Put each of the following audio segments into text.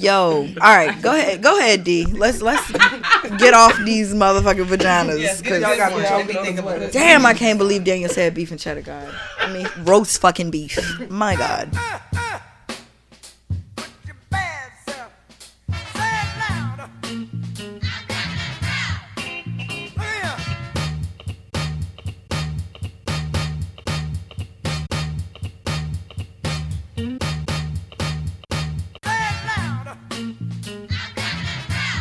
Yo, all right, go ahead, go ahead, D. Let's let's get off these motherfucking vaginas. Yes, 'cause- y'all got me Yeah, choking about it. damn, I can't believe Daniel said beef and cheddar. God, I mean roast fucking beef. My God.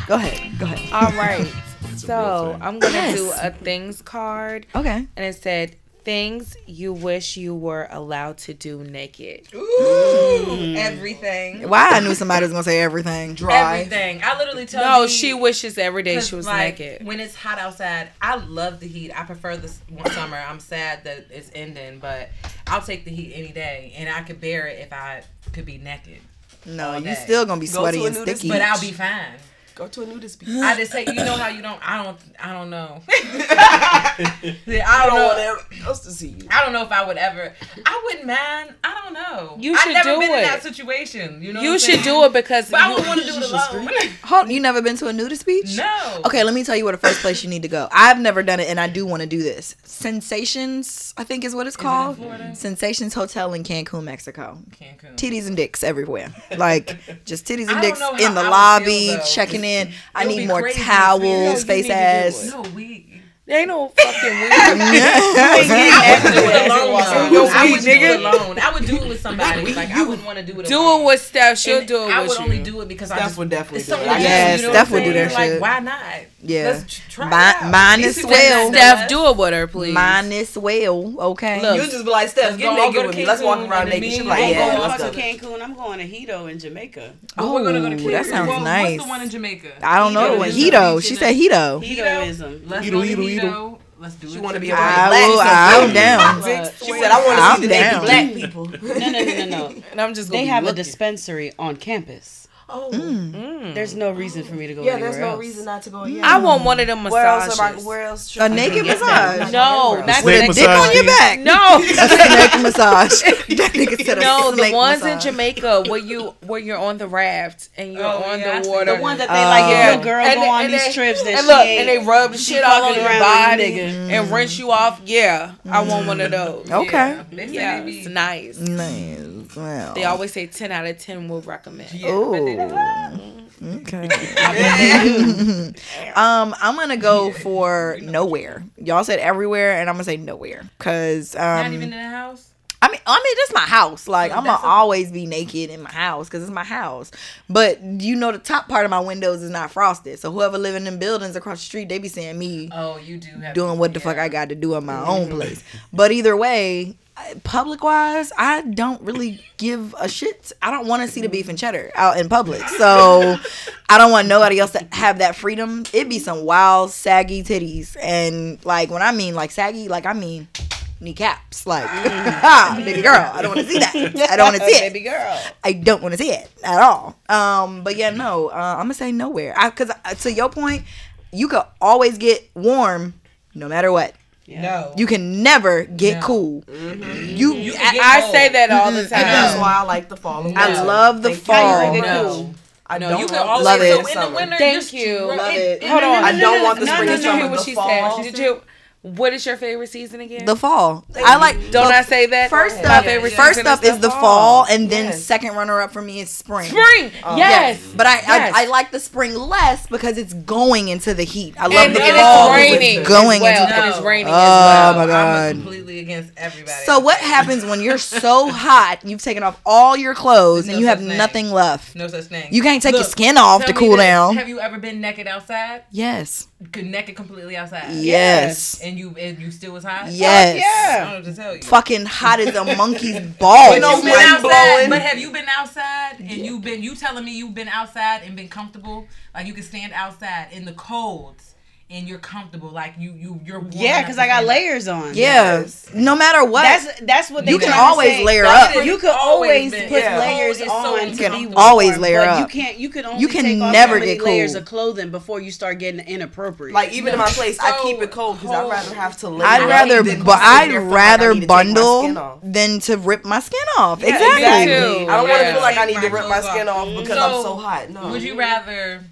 Go ahead, go ahead. All right. So. I'm gonna Yes. do a things card, Okay. and it said things you wish you were allowed to do naked. Ooh, mm. everything. Why I knew somebody was gonna say everything. Dry. Everything. I literally tell No, you- she wishes every day she was like, naked. When it's hot outside, I love the heat. I prefer this one summer. I'm sad that it's ending, but I'll take the heat any day, and I could bear it if I could be naked. No, you day. still gonna be Go sweaty to and nudist sticky. But I'll be fine. Go to a nudist beach. I just say, you know how you don't. I don't. I don't know. I I don't don't want know. anyone else to see you. I don't know if I would ever. I wouldn't mind. I don't know. You should I've never do been in that situation. You know. you what should saying? do it because But I you- wouldn't want to do it alone. Hold, you never been to a nudist beach? no. Okay, let me tell you where the first place you need to go. I've never done it, and I do want to do this. Sensations, I think is what it's called. Florida? Sensations Hotel in Cancun, Mexico. Cancun. Titties and dicks everywhere, like just titties and dicks in the I lobby, feel, checking in. I It'll need more crazy towels. No, face need ass. No, we. There ain't no fucking weird. I would do it alone. I would do it alone. I would do it with somebody. Like I wouldn't want to do it. do alone. it with Steph. She'll And do it I with would you. only do it because I just would definitely do it. something I Yeah, do, you know Steph would do that saying? shit. Like why not? Yeah, Let's tr- try it mine, out. mine You is see what well. Steph, do it with her, please. Mine is well. Okay. Look. You just be like, Steph, Let's get go naked go with me. Let's walk around and naked. me She's like, you I'm yeah, going let's to. Cancun. I'm going to Hito in Jamaica. But we're gonna go to Cancun. that sounds nice. What's the one in Jamaica? I don't know. Hito What is Hito? She said in Hito. Hitoism. Hito, Hito, Hito. Hito. Let's do it. She want to be around I black will, I'm down. She said, I want to see the naked black people. No, no, no, no, no. And I'm just gonna They be have a dispensary on campus. Oh, mm. Mm. There's no reason for me to go yeah. There's no else. reason not to go. Mm. Yeah. I want one of them Where else? massages. Am I, where else? should A I naked get massage. No, Where not else? The Dick on your back. No, That's a snake massage. that nigga said a no, the snake ones in. Jamaica where you where you're on the raft and you're Oh, on yeah, the water. The one that they Oh. like, if Yeah. your girl And go they- on and these they- trips that and look, ain't. and they rub she shit all on fucking your around with a body and rinse you off. Yeah, I want one of those. Okay. Yeah. They say Yeah, they it's nice. Nice. Well. They always say ten out of ten will recommend. Yeah, but they do. Ooh. Okay. um, I'm gonna go for nowhere. Y'all said everywhere, and I'm gonna say nowhere. Cause Not um, even in the house. I mean, I mean, that's my house. Like, I'm gonna a- always be naked in my house because it's my house. But you know, the top part of my windows is not frosted. So whoever living in buildings across the street, they be seeing me Oh, you do have doing what the fuck. I got to do in my own place. But either way, public wise, I don't really give a shit. I don't want to see the beef and cheddar out in public. So I don't want nobody else to have that freedom. It'd be some wild, saggy titties. And like, when I mean like saggy, like I mean kneecaps. Like, ha, baby girl, I don't want to see that. I don't want to see it. Baby girl. I don't want to see it at all. Um, but yeah, no, uh, I'm gonna say nowhere. Because to your point, you could always get warm no matter what. No. You can never get No. cool. Mm-hmm. You, You I, can get I cold. say that all the And that's why I like the fall. and I love the Thank you. fall. No. I No, don't you can always Love the it. so in the winter. Thank you. rub Love it. Hold on. I don't want the spring no, and no, summer. hear what The she fall. said. Did you? What is your favorite season again? The fall. I like. Don't look, I say that? First up, favorite first up is the fall, and then Yes. second runner up for me is spring. spring. yes. But I, Yes. I I like the spring less because it's going into the heat. I love and, the and fall. it's raining. going well, into the and it's raining Oh, as well. my God. I'm completely against everybody. So what happens when you're so hot, you've taken off all your clothes, No and you have thing. nothing left? No such thing. You can't take your skin off to cool this. down. Have you ever been naked outside? Yes. Could naked completely outside? Yes. And you and you still was hot? Yes. yeah. I don't know what to tell you. Fucking hot as a monkey's balls. You know, You been wind outside, blowing. but have you been outside and you've been you telling me you've been outside and been comfortable? Like you can stand outside in the cold and you're comfortable, like you you you're warm Yeah, because I got layers on. Yeah. No matter what. That's that's what they You can always say. layer up. You could Always always been- put yeah. layers Cold is so on to be uncomfortable. Always warm, layer but up. You can't. You can only You can take off never so many get layers cool. of clothing before you start getting inappropriate. Like even in my place, I keep it cold because I'd rather have to lay. I'd rather, but I'd there feeling like I rather need to take my skin bundle than to rip my skin off. Yeah, exactly. exactly. I don't want to feel like I need to rip my skin off. off because I'm so hot. No. Would you rather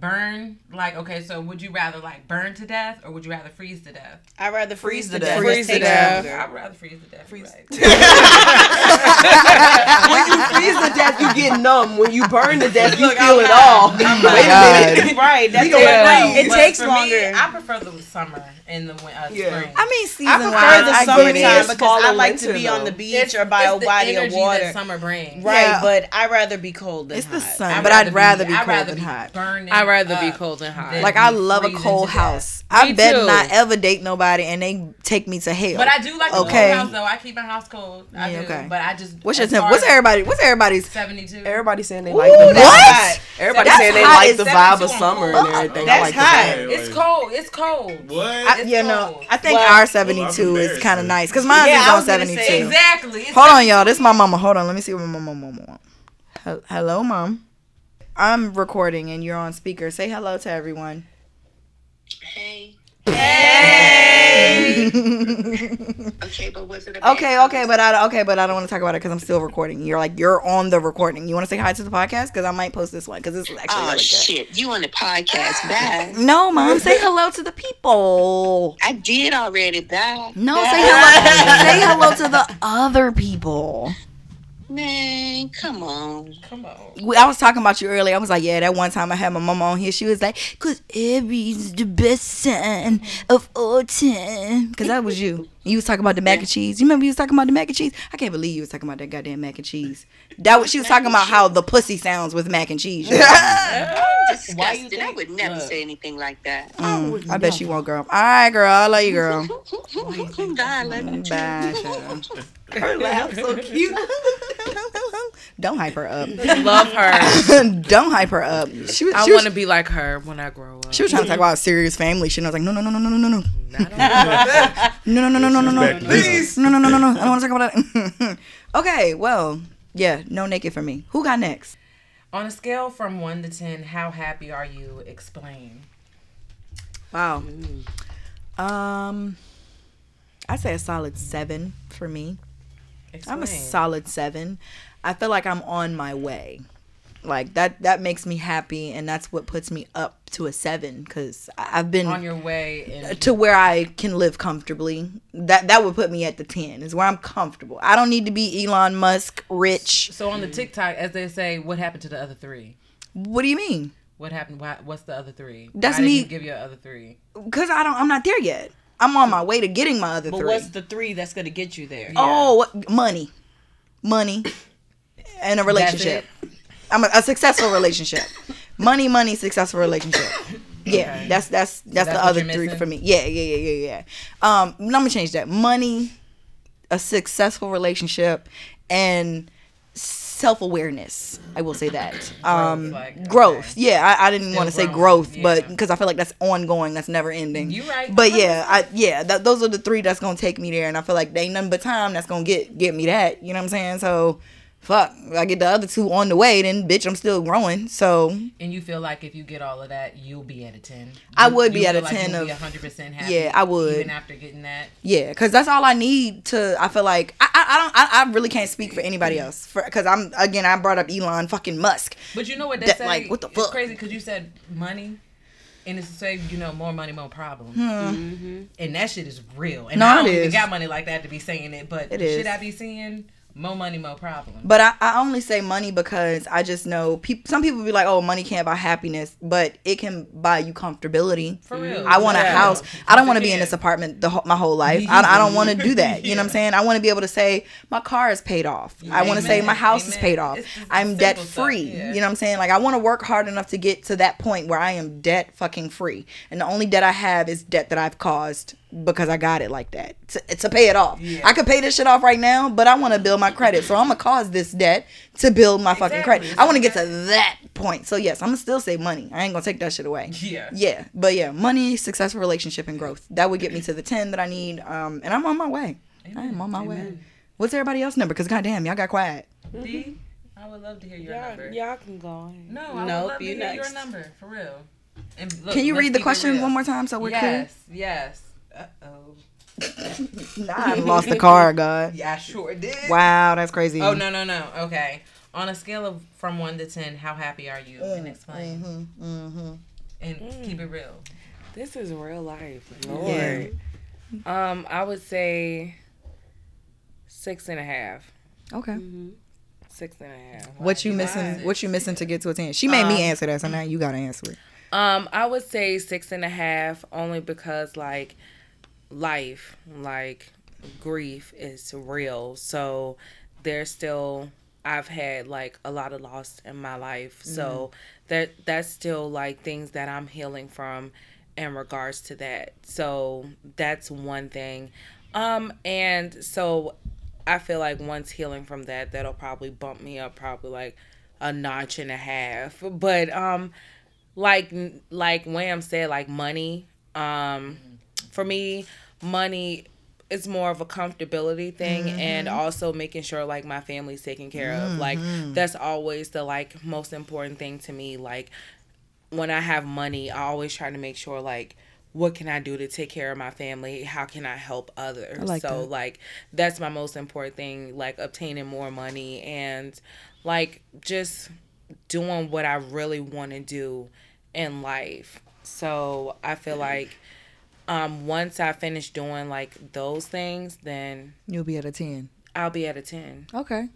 burn like okay? So would you rather like burn to death or would you rather freeze to death? I'd rather Freeze freeze, to to death. death. Freeze to Takes death. I'd rather freeze to death. Freeze. Right. when you freeze to death, you get numb. When you burn to death, you Look, feel I'm it not- all. I'm Wait a minute. Right. That's We gonna it. It takes for longer. Me, I prefer the summer and the win- uh, Yeah. spring. I mean, season I prefer wise, the I summertime get because I and like to winter, be on the beach or by a body of water. that summer brings. Right, Yeah. but I'd rather be cold than It's the hot. sun, but I'd rather be I'd cold rather than be hot. Burning I'd rather be cold than hot. Like I love a cold to death. house. I Me bet too. not ever date nobody and they take me to hell. But I do like a Okay. cold house though. I keep my house cold. I Yeah, do. okay. But I just what's your as temp? What's as everybody? What's everybody's? Seventy two. Everybody saying they Ooh, like the What? hot. Everybody saying they hot. like It's the vibe of summer and everything. That's like the hot. It's cold. It's cold. What? I, It's you know. I think Well, our I'm 72 is kind of nice because mine Yeah, is on 72. Exactly. Hold on, y'all. This is my mama. Hold on. Let me see what my mama mama want. Hel- Hello, mom. I'm recording and you're on speaker. Say hello to everyone. Hey. Hey. Okay, but was it a bad okay, okay, but I okay, but I don't want to talk about it because I'm still recording. You're like you're on the recording. You want to say hi to the podcast because I might post this one because this is actually Oh really good. shit! You on the podcast? Bye. No, mom, say hello to the people. I did already. Bye. No, say hello. say hello to the other people. Man, come on. Come on. I was talking about you earlier. I was like, yeah, that one time I had my mama on here. She was like, cause Abby's the best son of all time. Cause that was you. You was talking about the mac and cheese. You remember you was talking about the mac and cheese? I can't believe you was talking about that goddamn mac and cheese. That was she was talking about how the pussy sounds with mac and cheese. Mm, mm, mm. Disgusting. I would never say anything like that. Mm, I bet she won't, girl. All right, girl. I love you, girl. Bye. I love you too. Bye. Her laugh's so cute. Don't hype her up. Love her. Don't hype her up. She was, I want to be like her when I grow up. She was trying to talk about serious family shit. And I was like, no, no, no, no, no, no, no. No, no, no, no, no, no, no. Please. No, no, no, no, no. I don't want to talk about that. okay, well, yeah, no naked for me. Who got next? On a scale from one to ten, how happy are you? Explain. Wow. Ooh. Um, I say a solid seven for me. Explain. I'm a solid seven. I feel like I'm on my way. Like that. That makes me happy, and that's what puts me up to a seven because I've been on your way and to where I can live comfortably. That that would put me at the ten. Is where I'm comfortable. I don't need to be Elon Musk rich. so on the TikTok, as they say, what happened to the other three? What do you mean? What happened? Why, what's the other three? That's Why did me- you give your other three. Because I don't. I'm not there yet. I'm on my way to getting my other But three. what's the three that's gonna get you there? Oh, what, money, money, and a relationship. I'm a, a successful relationship. Money, money, successful relationship. Yeah, that's that's that's, that's the other three for me. Yeah, yeah, yeah, yeah, yeah. Um, let me change that. Money, a successful relationship, and self awareness. I will say that. Um, like, growth. okay. Yeah, I, I didn't want to say growth, but because I feel like that's ongoing. That's never ending. You right. But yeah, I yeah, that, those are the three that's gonna take me there, and I feel like they ain't nothing but time that's gonna get get me that. You know what I'm saying? So, fuck, I get the other two on the way, then bitch, I'm still growing. So And you feel like if you get all of that, you'll be at a ten. I would be at feel a like 10 you'll be of- 100% happy. Yeah, I would. Even after getting that. yeah, because that's all I need to. I feel like I I, I don't I, I really can't speak for anybody else for because I'm again I brought up Elon fucking Musk. But you know what they That, say? like, what the fuck? It's fuck? crazy because you said money. And it's to say, you know, more money, more problems. Hmm. And that shit is real. And. No, I don't it even is. got money like that to be saying it, but It the shit is. I be seeing, more money, more problems. But I, I only say money because I just know people. Some people be like, "Oh, money can't buy happiness," but it can buy you comfortability. For real. I want a house. I don't want to be in this apartment the whole, my whole life. I, I don't want to do that. You know what I'm saying? I want to be able to say my car is paid off. I want to say my house is paid off. I'm debt free. yeah. You know what I'm saying? Like I want to work hard enough to get to that point where I am debt fucking free. And the only debt I have is debt that I've caused because I got it like that to, to pay it off. Yeah. I could pay this shit off right now, but I want to build my credit, so I'm gonna cause this debt to build my fucking Exactly. credit. I want to get to that point. So yes, I'm gonna still save money. I ain't gonna take that shit away. Yeah. Yeah, but yeah, money, successful relationship, and growth. That would get me to the ten that I need. Um, and I'm on my way. I am on my way. What's everybody else number? Because goddamn, y'all got quiet. D, I would love to hear your Y'all, number. y'all can go on. No, I Nope, would love to hear next. your number for real. And look, Can you read the question real. one more time so we're clear? yes, yes. Uh oh. Nah, I lost the car, God. Yeah, I sure did. Wow, that's crazy. Oh no no no. Okay. On a scale of from one to ten, how happy are you? Mm, and explain. mm-hmm. And keep it real. This is real life, Lord. Um, I would say six and a half. Okay. Six and a half. What you missing? What you missing to get to a ten? She made me Um, answer that, so now you gotta answer it. Um, I would say six and a half, only because like life, like grief is real. So there's still I've had like a lot of loss in my life. So that that's still like things that I'm healing from in regards to that. So that's one thing. Um and so I feel like once healing from that that'll probably bump me up probably like a notch and a half. But um like like Wham said, like money. Um, for me, money is more of a comfortability thing, mm-hmm. and also making sure like my family's taken care of. Like mm-hmm. that's always the like most important thing to me. Like when I have money, I always try to make sure like what can I do to take care of my family? How can I help others? like so that. like that's my most important thing, like obtaining more money and like just doing what I really want to do in life. So I feel like um once I finish doing like those things, then You'll be at a ten. I'll be at a 10. Okay.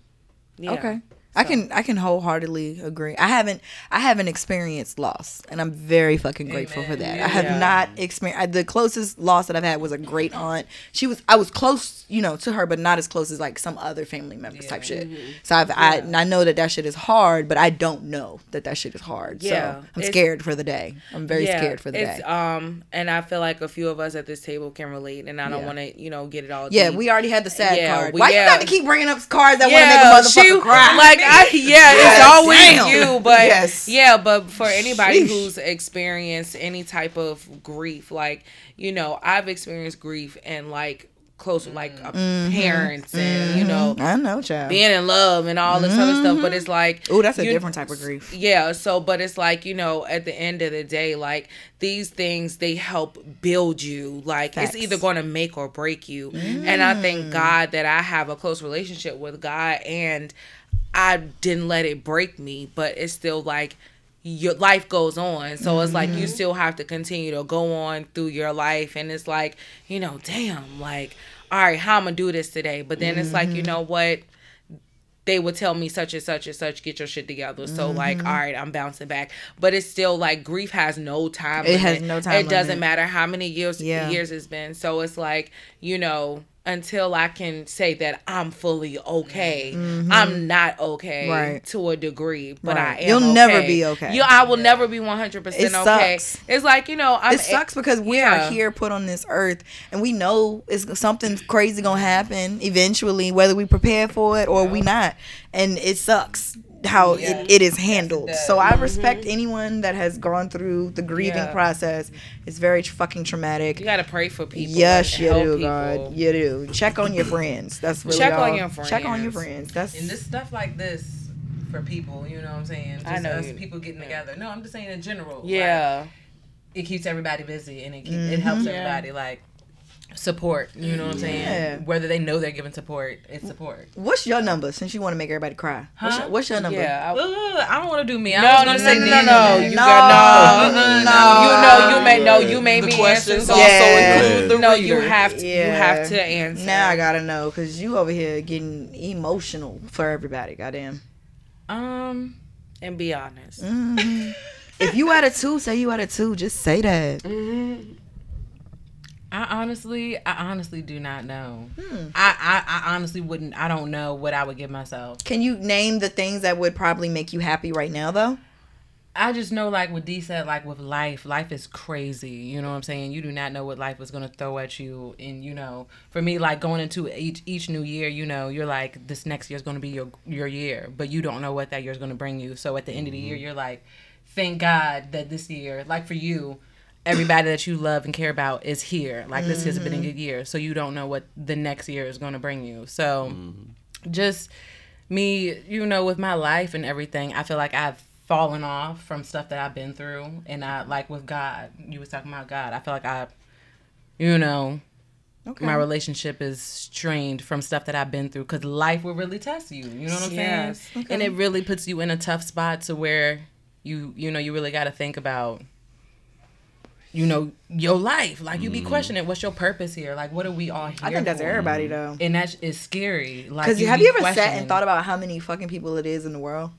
Yeah. Okay. I can I can wholeheartedly agree. I haven't I haven't experienced loss, and I'm very fucking grateful for that. I have not experienced the closest loss that I've had was a great aunt. She was I was close, you know, to her, but not as close as like some other family members type shit. So I've I I know that that shit is hard, but I don't know that that shit is hard. Yeah. so I'm It's- scared for the day. I'm very Yeah, scared for the it's, day. Um, and I feel like a few of us at this table can relate, and I don't Yeah. want to, you know, get it all. yeah, deep. we already had the sad Yeah, card. we- Why yeah. you got to keep bringing up cards that yeah, want to make a motherfucker she, cry? Like I, yeah, Yes, it's always damn. you, but Yes. yeah, but for anybody Sheesh. who's experienced any type of grief, like you know, I've experienced grief and like close with like Mm-hmm. parents and you mm-hmm. know I know, child. being in love and all this other stuff, but it's mm-hmm. like Oh, that's a you- different type of grief. yeah, so but it's like, you know, at the end of the day, like these things they help build you. Like Facts. it's either gonna make or break you. And I thank mm. God that I have a close relationship with God and I didn't let it break me, but it's still like your life goes on. So it's like you still have to continue to go on through your life and it's like, you know, damn, like, all right, how I'm gonna do this today. But then it's like, you know what? they would tell me such and such and such get your shit together so like Mm-hmm. all right i'm bouncing back but it's still like grief has no time It has no time it doesn't matter how many years Yeah. years it's been so it's like you know until i can say that i'm fully okay i'm not okay Mm-hmm. Right. to a degree but Right. i am You'll never be okay. you, i will never be 100% It okay sucks. it's like you know I'm, it sucks because we yeah. are here put on this earth and we know it's something crazy gonna happen eventually whether we prepare for it or we not and it sucks how Yeah. it, it is handled does. so i mm-hmm. respect anyone that has gone through the grieving Yeah. process it's very fucking traumatic you gotta pray for people yes you do people. god you do check on your friends that's really Check on your friends. check on your friends. friends that's And this stuff like this for people, you know what I'm saying? Just I know us people getting together. No, I'm just saying in general. like, yeah it keeps everybody busy and it keep, it mm-hmm. helps everybody like support. You know what I'm Yeah. saying? Whether they know they're giving support, it's support. what's your number since you want to make everybody cry what's, your, what's your number yeah I- Ugh, I don't want to do me. I No, was no, gonna no, say no, the no, no. You No, got no. no. You know, you may know. You made The me questions answer. also Yeah. include the no, you have to. You have to answer. now i gotta know because you over here getting emotional for everybody goddamn Um, and be honest. Mhm. if you at a two, say you at a two. Just say that. I honestly, I honestly do not know. Hmm. I, I, I honestly wouldn't. I don't know what I would give myself. Can you name the things that would probably make you happy right now, though? I just know, like what D said, like with life, life is crazy. You know what I'm saying? You do not know what life is gonna throw at you, and you know, for me, like going into each each new year, you know, you're like, this next year is gonna be your your year, but you don't know what that year is gonna bring you. So at the end of the year, you're like, thank God that this year, like for you, everybody that you love and care about is here. Like this has been a mm-hmm. good year, so you don't know what the next year is gonna bring you. So mm-hmm. just me, you know, with my life and everything, I feel like I've fallen off from stuff that I've been through, and I like with God. You was talking about God. I feel like I, you know, Okay. my relationship is strained from stuff that I've been through because life will really test you. You know what I'm Yes. saying? And it really puts you in a tough spot to where you, you know, you really got to think about. You know your life, like you be mm. questioning, what's your purpose here? Like, what are we all here? I think that's for? everybody though. and that is scary. Like, Because have be you ever sat and thought about how many fucking people it is in the world?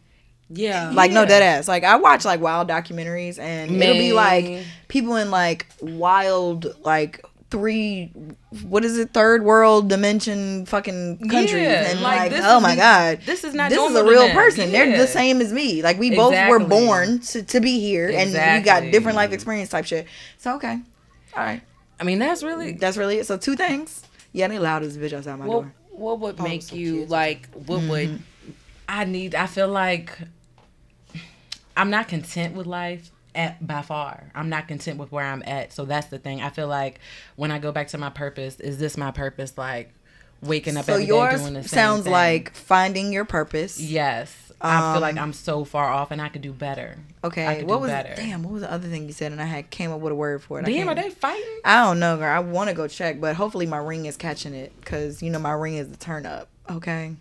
Yeah. Like no dead ass. Like I watch like wild documentaries and it'll be like people in like wild like three what is it third world dimension fucking countries Yeah, and like, like, oh my god. this is not this is a real person. They're the same as me. Like we both were born to, to be here and we got different life experience type shit. So okay. All right. I mean, that's really that's really it. So two things. Yeah they loud as bitch outside my what door. what would make some you kids. like what would mm-hmm. I need. I feel like I'm not content with life at by far. I'm not content with where I'm at. So that's the thing. I feel like when I go back to my purpose, is this my purpose? Like waking up so every day yours doing the same sounds thing? like finding your purpose yes. I feel like Um, I'm so far off, and I could do better. I okay could what do was better. damn what was the other thing you said and i had came up with a word for it I Damn, are they fighting? I don't know, girl. I want to go check, but hopefully my ring is catching it because you know my ring is the turn up. Okay.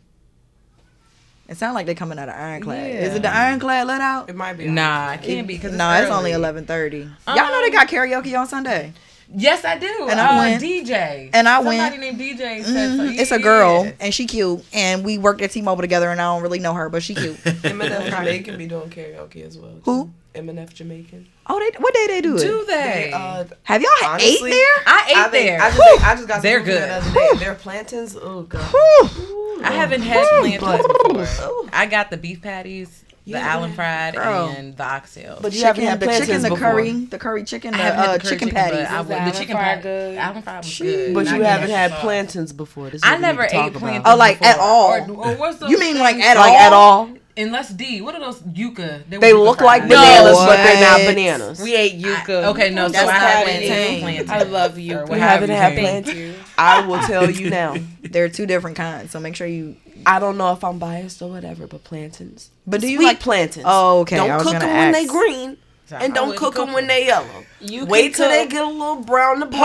It sounds like they're coming out of ironclad. Is it the ironclad let out? It might be. Nah, it can't be because no, it's only eleven thirty. Y'all know they um, got karaoke on Sunday. Yes, I do. And I uh, went. DJ. And I Somebody went. named DJ said so. Mhm. It's a Yeah. girl and she cute, and we worked at T-Mobile together, and I don't really know her, but she cute. Eminem Jamaican be doing karaoke as well. Who? Eminem Jamaican. Oh, they what day they do it? Do they? They, uh, Have y'all Honestly, ate there? I ate I think, there. I just, ate- I just got some They're food good. The other day. Their plantains. Oh god. Whew. I haven't had plantains but- before. I got the beef patties, the Yeah. Allen fried, Girl. and the oxtail. But you haven't had the chicken, plantains the before. curry, the curry chicken, I the haven't had uh, the curry chicken chicken, patties. but I, Is the Allen chicken fried pat- good? Allen fried was Shit. good. But you haven't had plantains before. This is I never need to talk ate plantains. Oh, like, at all? Or, or what's those You mean like things- at Like at all? Unless D, what are those yuca? were They look like bananas, No. but they're not bananas. we ate yuca. Okay, no, so That's I had plantain. plantain. plantain. I love Or yuca. We have haven't had Jamie. plantains. I will tell you now. There are two different kinds, so make sure you. I don't know if I'm biased or whatever, but plantains. But do you Sweet like? plantains? Oh, okay. Don't was cook gonna them when they ask. green, So and don't wouldn't cook them when they yellow. You Wait till they get a little brown to black.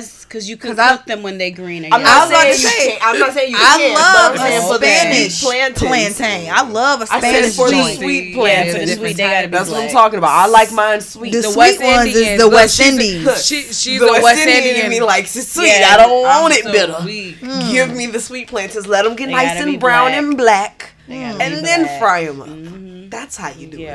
pause because you can 'Cause I- cook them when they green. I'm I was about saying to you say. I'm not saying you I can't. love but I'm a saying Spanish sweet plantain. I love a Spanish for joint. sweet Yeah, plantains. it's the different sweet, they gotta be That's what I'm talking about. I like mine sweet. The The sweet West ones is the look, West she's a- Indies. She, she's the a West, West Indian Indian. me likes it sweet. Yeah, I don't I'm want it so bitter. weak. Give me the sweet plantains. Let them get They nice and brown and black, and then fry them up. Mm-hmm. That's how you do it.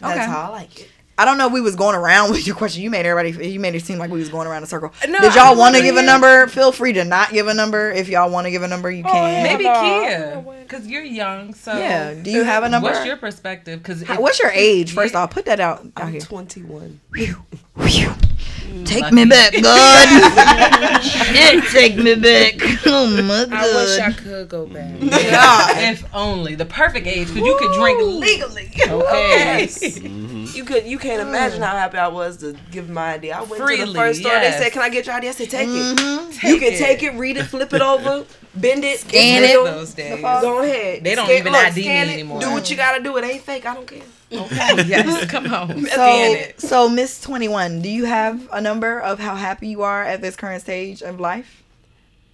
That's Okay. how I like it. I don't know if we was going around with your question. You made everybody. You made it seem like we was going around a circle. No, Did y'all want to give a number? Feel free to not give a number. If y'all want to give a number, you oh, can. Maybe Hello. Kia, because you're young. So Yeah. Do you have a uh, number? What's your perspective? Because What's your age? First off, put that out, out I'm here. 21. Mm, take Lucky. me back, God. Shit, take me back. Oh my God. I wish I could go back. Yeah. if only the perfect age, because you could drink legally. Okay. Mm-hmm. You could you can't imagine how happy I was to give my ID. I went to the first store. yes. They said, "Can I get your ID?" I said, "Take Mm-hmm. it. you can it. take it, read it, flip it over, bend it, Scan it. Those days. Go ahead. They don't Scan- even look, ID me anymore. Do what you gotta do. It ain't fake. I don't care. Okay. yes. Come on. So, so Miss Twenty One, do you have a number of how happy you are at this current stage of life?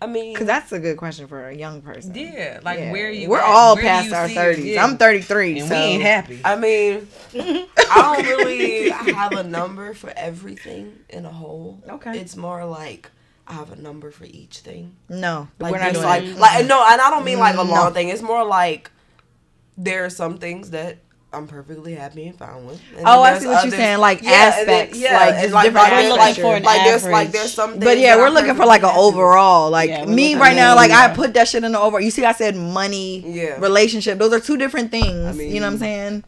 I mean, Because that's a good question for a young person. Yeah. Like Yeah. where are you? We're at? all Where past our thirties. Yeah. I'm 33, and so we ain't happy. I mean, I don't really have a number for everything in a whole. Okay. It's more like I have a number for each thing. no, Like we're not just like like no, and I don't mean like a mm, No. long thing. It's more like there are some things that I'm perfectly happy and fine with. And Oh, I see what you're saying, like and then- aspects, like and just different like, aspects. there's, We're like, looking for an like there's like there's something. But yeah, that we're I'm looking for like an perfectly happy with. overall. Like Yeah, me right now, like I put that shit in the overall. You see, I said money, Yeah. relationship. Those are two different things. I you know what I'm saying?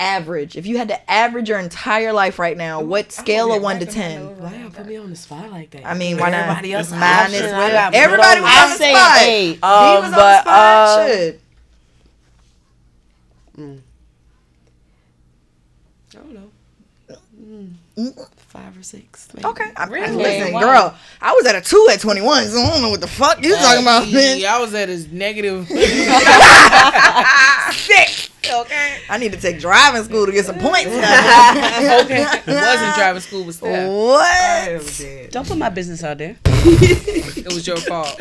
average, if you had to average your entire life right now, what scale of one to ten? Why y'all put me on the spot like that? I mean, why not? Everybody else Mine is I well. Everybody on was the on the spot. eight. he was on but, the spot. uh, Shit. I don't know. Mm. Mm. Five or six. maybe. Okay. I, Really? Listen, Wow. girl, I was at a two at 21, so I don't know what the fuck you talking about, bitch. I was at a. Six. Okay. I need to take driving school to get some points now. okay, wasn't driving school with Steph. What? Don't put my business out there. It was your fault.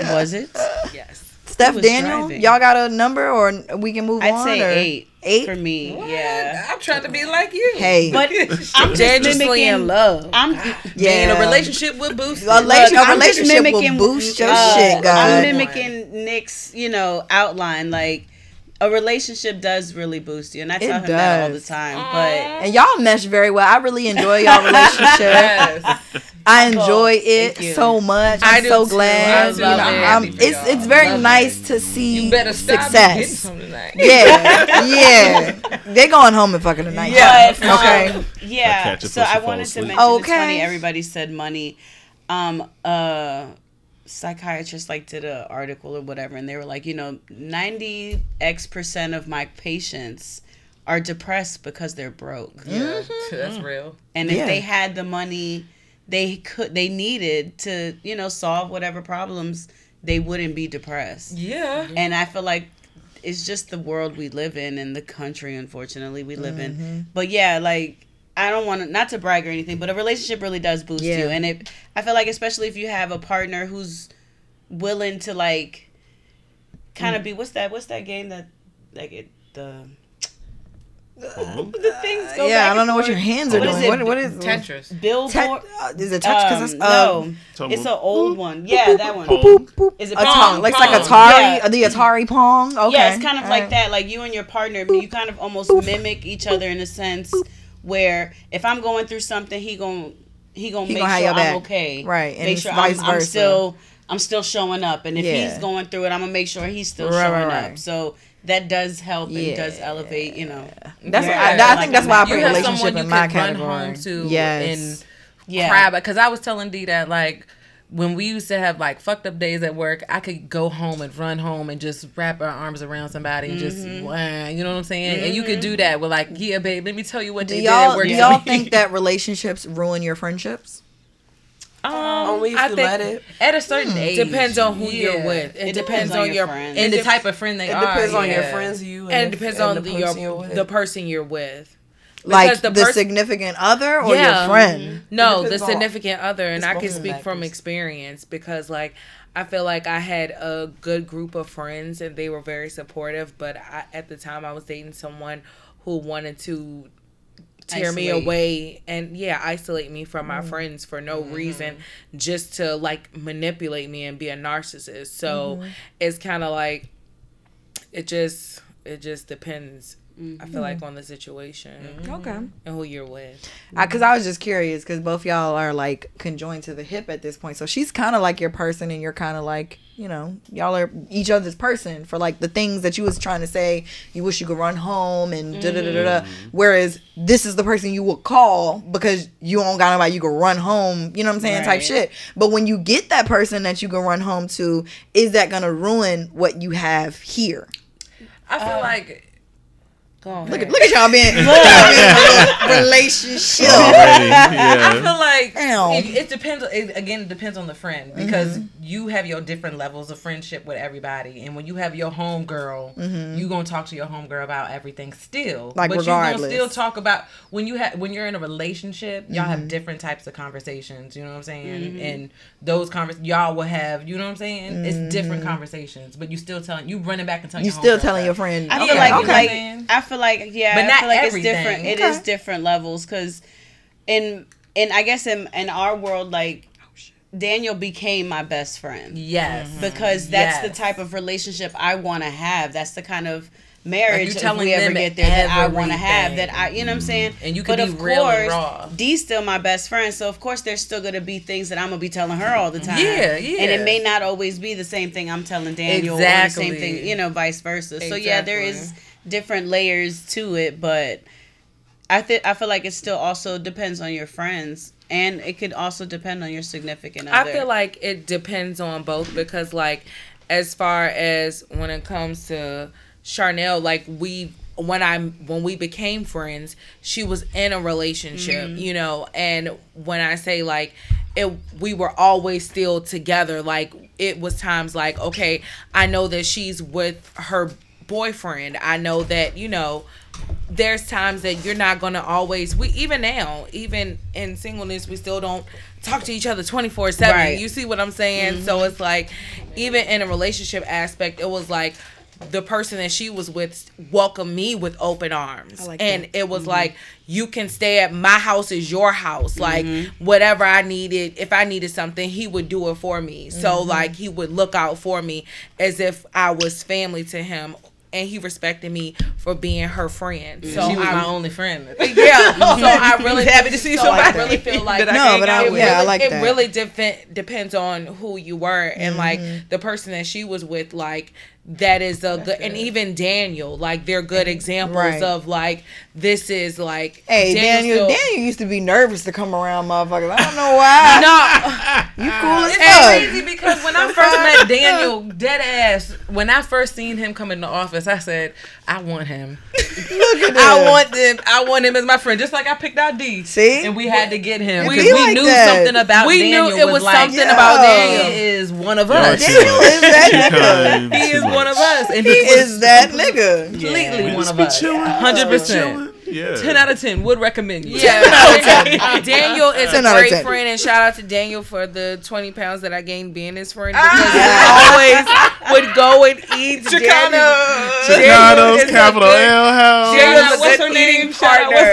Was it? Yes. Steph Daniel, driving? y'all got a number or we can move I'd on? say or? eight. Eight? for me. Yeah, I'm trying to be like you. Hey. but I'm just Dangerously mimicking in love. I'm yeah. Being in a relationship with Boost. A, rela- Look, a I'm just relationship mimicking, will boost your uh, shit, I'm mimicking Nick's, you know, outline. Like a relationship does really boost you, and I It tell him that all the time. But and y'all mesh very well. I really enjoy y'all relationship. Yes. I enjoy Thank it so much. I I'm do so too. glad. I You know, it. I'm- it's it's very Love nice it. to see You better stop success. tonight. Yeah, yeah. They going home and fucking tonight. Yeah. Okay. um, yeah. catch So I wanted to asleep. mention it's Okay. funny. Everybody said money. Um, uh, psychiatrist like did an article or whatever, and they were like, you know, ninety x percent of my patients are depressed because they're broke, Yeah, that's real. and if Yeah. they had the money, they could they needed to you know solve whatever problems they wouldn't be depressed. Yeah. And I feel like it's just the world we live in and the country, unfortunately, we live Mm-hmm. in. But yeah, like I don't want to not to brag or anything, but a relationship really does boost Yeah. you, and it. I feel like especially if you have a partner who's willing to like kind Mm. of be what's that what's that game that like it the Pong? The things go Yeah, back I don't know what your hands are What is doing. it? What, what is Tetris. Billboard. Tet- uh, is it touch? Because um, it's uh, no, Tumble. it's an old one. Yeah, that one. boop, boop. Is it Atari, Pong? like, Pong. like Atari, Yeah. uh, the Atari Pong. Okay, Yeah, it's kind of all like right. that. Like you and your partner, you kind of almost mimic each other in a sense where if I'm going through something, he gon' he gonna He make gonna have sure I'm back. okay. Right, and Make sure vice I'm, I'm still I'm still showing up, and if Yeah. he's going through it, I'm gonna make sure he's still Right, right, showing right. up. So that does help and does elevate. You know, That's Yeah, I, I like think that's why I put You relationship in my could run category. home to yes. and yeah. cry because I was telling D that like when we used to have like fucked up days at work, I could go home and run home and just wrap our arms around somebody and just Mm-hmm. wah, you know what I'm saying? And you could do that with like, yeah, babe, let me tell you what do they y'all did at work. do y'all think that relationships ruin your friendships? Um, Mm, Only if I you think let it. At a certain mm. age, Depends on who Yeah. you're with. It, It depends, on, your friends. and the type of friend they It are. depends on your friends, you, and it depends and on the the, your, person you're with. the person you're with. Like the, the pers- significant other or Yeah. your friend? Mm-hmm. No, the depends on- significant other, and I can speak from factors. experience because, like, I feel like I had a good group of friends and they were very supportive. But I, at the time, I was dating someone who wanted to tear me away and yeah, isolate me from my friends for no Mm-hmm. reason, just to like manipulate me and be a narcissist. So Mm-hmm. it's kind of like it just it just depends. I Mm-hmm. feel like on the situation mm-hmm. Okay. and who you're with. Because I, was just curious because both y'all are like conjoined to the hip at this point. So she's kind of like your person, and you're kind of like you know y'all are each other's person for like the things that you was trying to say. You wish you could run home and da da da da. da. Mm-hmm. Whereas this is the person you will call because you don't got nobody you can run home. You know what I'm saying? Type shit. But when you get that person that you can run home to, is that gonna ruin what you have here? I feel um, like Go. Look at look at y'all being, y'all being a relationship. Already, I feel like it, it depends. It, again, it depends on the friend because mm-hmm. you have your different levels of friendship with everybody, and when you have your home girl, mm-hmm. you gonna talk to your home girl about everything still. Like, but regardless. you gonna still talk about when you have when you're in a relationship, y'all have mm-hmm. different types of conversations. You know what I'm saying? And those convers y'all will have. You know what I'm saying? It's different conversations, but you still telling you running back and telling You still homegirl telling your friend. I feel Yeah, like okay. like Man. I feel like yeah, But I not feel like everything. it's different. It is Okay. different levels because in in I guess in in our world like Daniel became my best friend Yes. Mm-hmm. because that's the type of relationship I want to have. That's the kind of marriage you if telling we ever them get there that I want to have. That I, you know what I'm saying. Mm-hmm. And you but be of real and course, raw. D's still my best friend, so of course there's still gonna be things that I'm gonna be telling her all the mm-hmm. time. Yeah, yeah. And it may not always be the same thing I'm telling Daniel or the same thing, you know, vice versa. So yeah, there is Exactly. Different layers to it, but I think I feel like it still also depends on your friends, and it could also depend on your significant other. I feel like it depends on both because, like, as far as when it comes to Charnel, like we when I when we became friends, she was in a relationship, mm-hmm. you know, and when I say like it we were always still together, like it was times like, okay, I know that she's with her boyfriend. I know that, you know, there's times that you're not gonna always we even now, even in singleness, we still don't talk to each other 24 Right. 7 you see what i'm saying? So mm-hmm. it's like even in a relationship aspect it was like the person that she was with welcomed me with open arms. Like and that. it was mm-hmm. like you can stay at my house is your house. Like mm-hmm. whatever i needed if i needed something he would do it for me. So like he would look out for me as if i was family to him and he respected me for being her friend so she was I, my only friend. yeah so i really happy to see so somebody i really feel like that I No, but I- with. yeah, I really, like it that. really defen- depends on who you were and like mm-hmm. the person that she was with like that is a good and even daniel like they're good examples Right. of like this is like Hey, Daniel. still- Daniel used to be nervous to come around, motherfuckers. I don't know why. no you cool as It's fuck. crazy because when I first met Daniel, dead ass, when I first seen him come in the office, I said, I want him. Look at that. I want them. I want him as my friend, just like I picked out D. See? and we had to get him It because we like knew that. something about. we Daniel knew it was like, something Yeah. about He daniel is one of us. Daniel is that Too nigga. He is much. One of us, and He he is that nigga. completely We one just of be us. chilling. Hundred percent. Chilling. Yeah. Ten out of ten would recommend you. Yeah, Daniel is a 10 out great friend, and shout out to Daniel for the twenty pounds that I gained being his friend because he ah. always would go and eat. Daniel, Daniel Chicanos, capital good- L House. Daniel's Shout what's her name? eating what's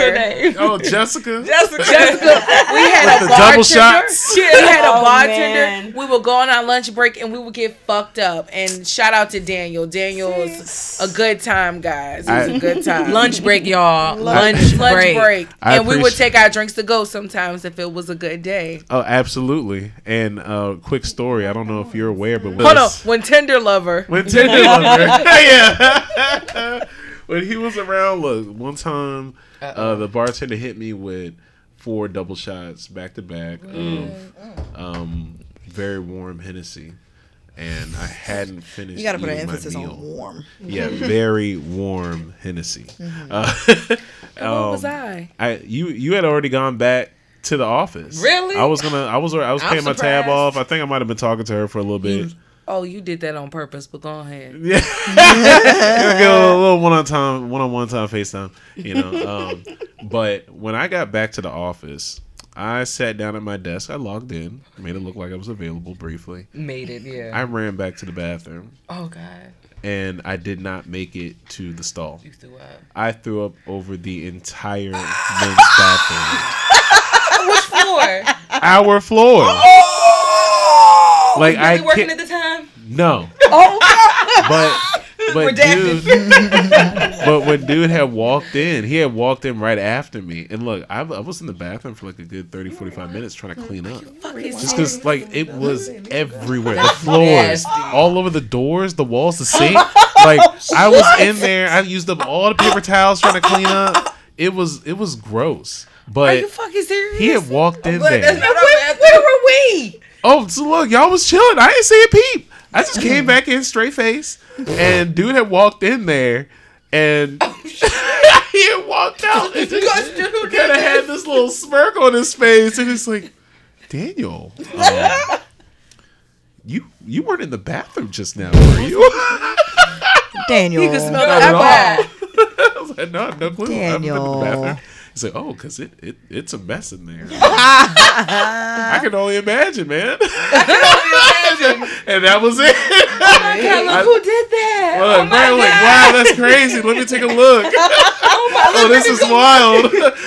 her name? Oh, Jessica. Jessica. Jessica, we had With a the double bartender. shots. We had a Oh, bartender. man. We would go on our lunch break and we would get fucked up. And shout out to Daniel. Daniel's a good time, guys. It was I- a good time. Lunch break, y'all. Lunch, lunch break. break, and we would take our drinks to go sometimes if it was a good day. Oh, absolutely. And uh, quick story. I don't know if you're aware, but Hold on, when Tender Lover. When Tinder lover, yeah. when he was around, look, one time uh, the bartender hit me with four double shots back to back of um, very warm Hennessy, and I hadn't finished. You got to put an my emphasis meal. on warm. Yeah, very warm Hennessy. Mm-hmm. Uh, What was um, I? I you you had already gone back to the office. Really? I was gonna. I was. I was I'm paying my tab off. I think I might have been talking to her for a little bit. Oh, you did that on purpose, but go ahead. Yeah, get a little, little one on time, one on one time FaceTime, you know. Um, but when I got back to the office, I sat down at my desk. I logged in, made it look like I was available briefly. Made it, yeah. I ran back to the bathroom, oh God, and I did not make it to the stall. you threw up. I threw up over the entire men's bathroom, Which floor? our floor. Oh! Like Was I working at the time? No. Oh, But but dude But when dude had walked in, he had walked in right after me. And look, I, I was in the bathroom for like a good 30 45 minutes trying to clean up. Just cuz like it was everywhere. The floors, all over the doors, the walls, the sink. Like I was in there, I used up all the paper towels trying to clean up. It was it was gross. But Are But you fucking serious? he had walked in But there. Where, where were we? Oh, so look, y'all was chilling. I didn't see a peep. I just came back in straight face, and dude had walked in there, and he had walked out. And just kind of had this little smirk on his face, and it's like, Daniel, um, you you weren't in the bathroom just now, were you? Daniel. Not at all. alcohol. I was like, no, I have no clue. I haven't in the Daniel. Bathroom. He's like, oh, because it, it it's a mess in there. I can only imagine, man. and that was it. Oh God, Look who did that. Look, Brian was like, wow, that's crazy. Let me take a look. oh, my, oh this is wild.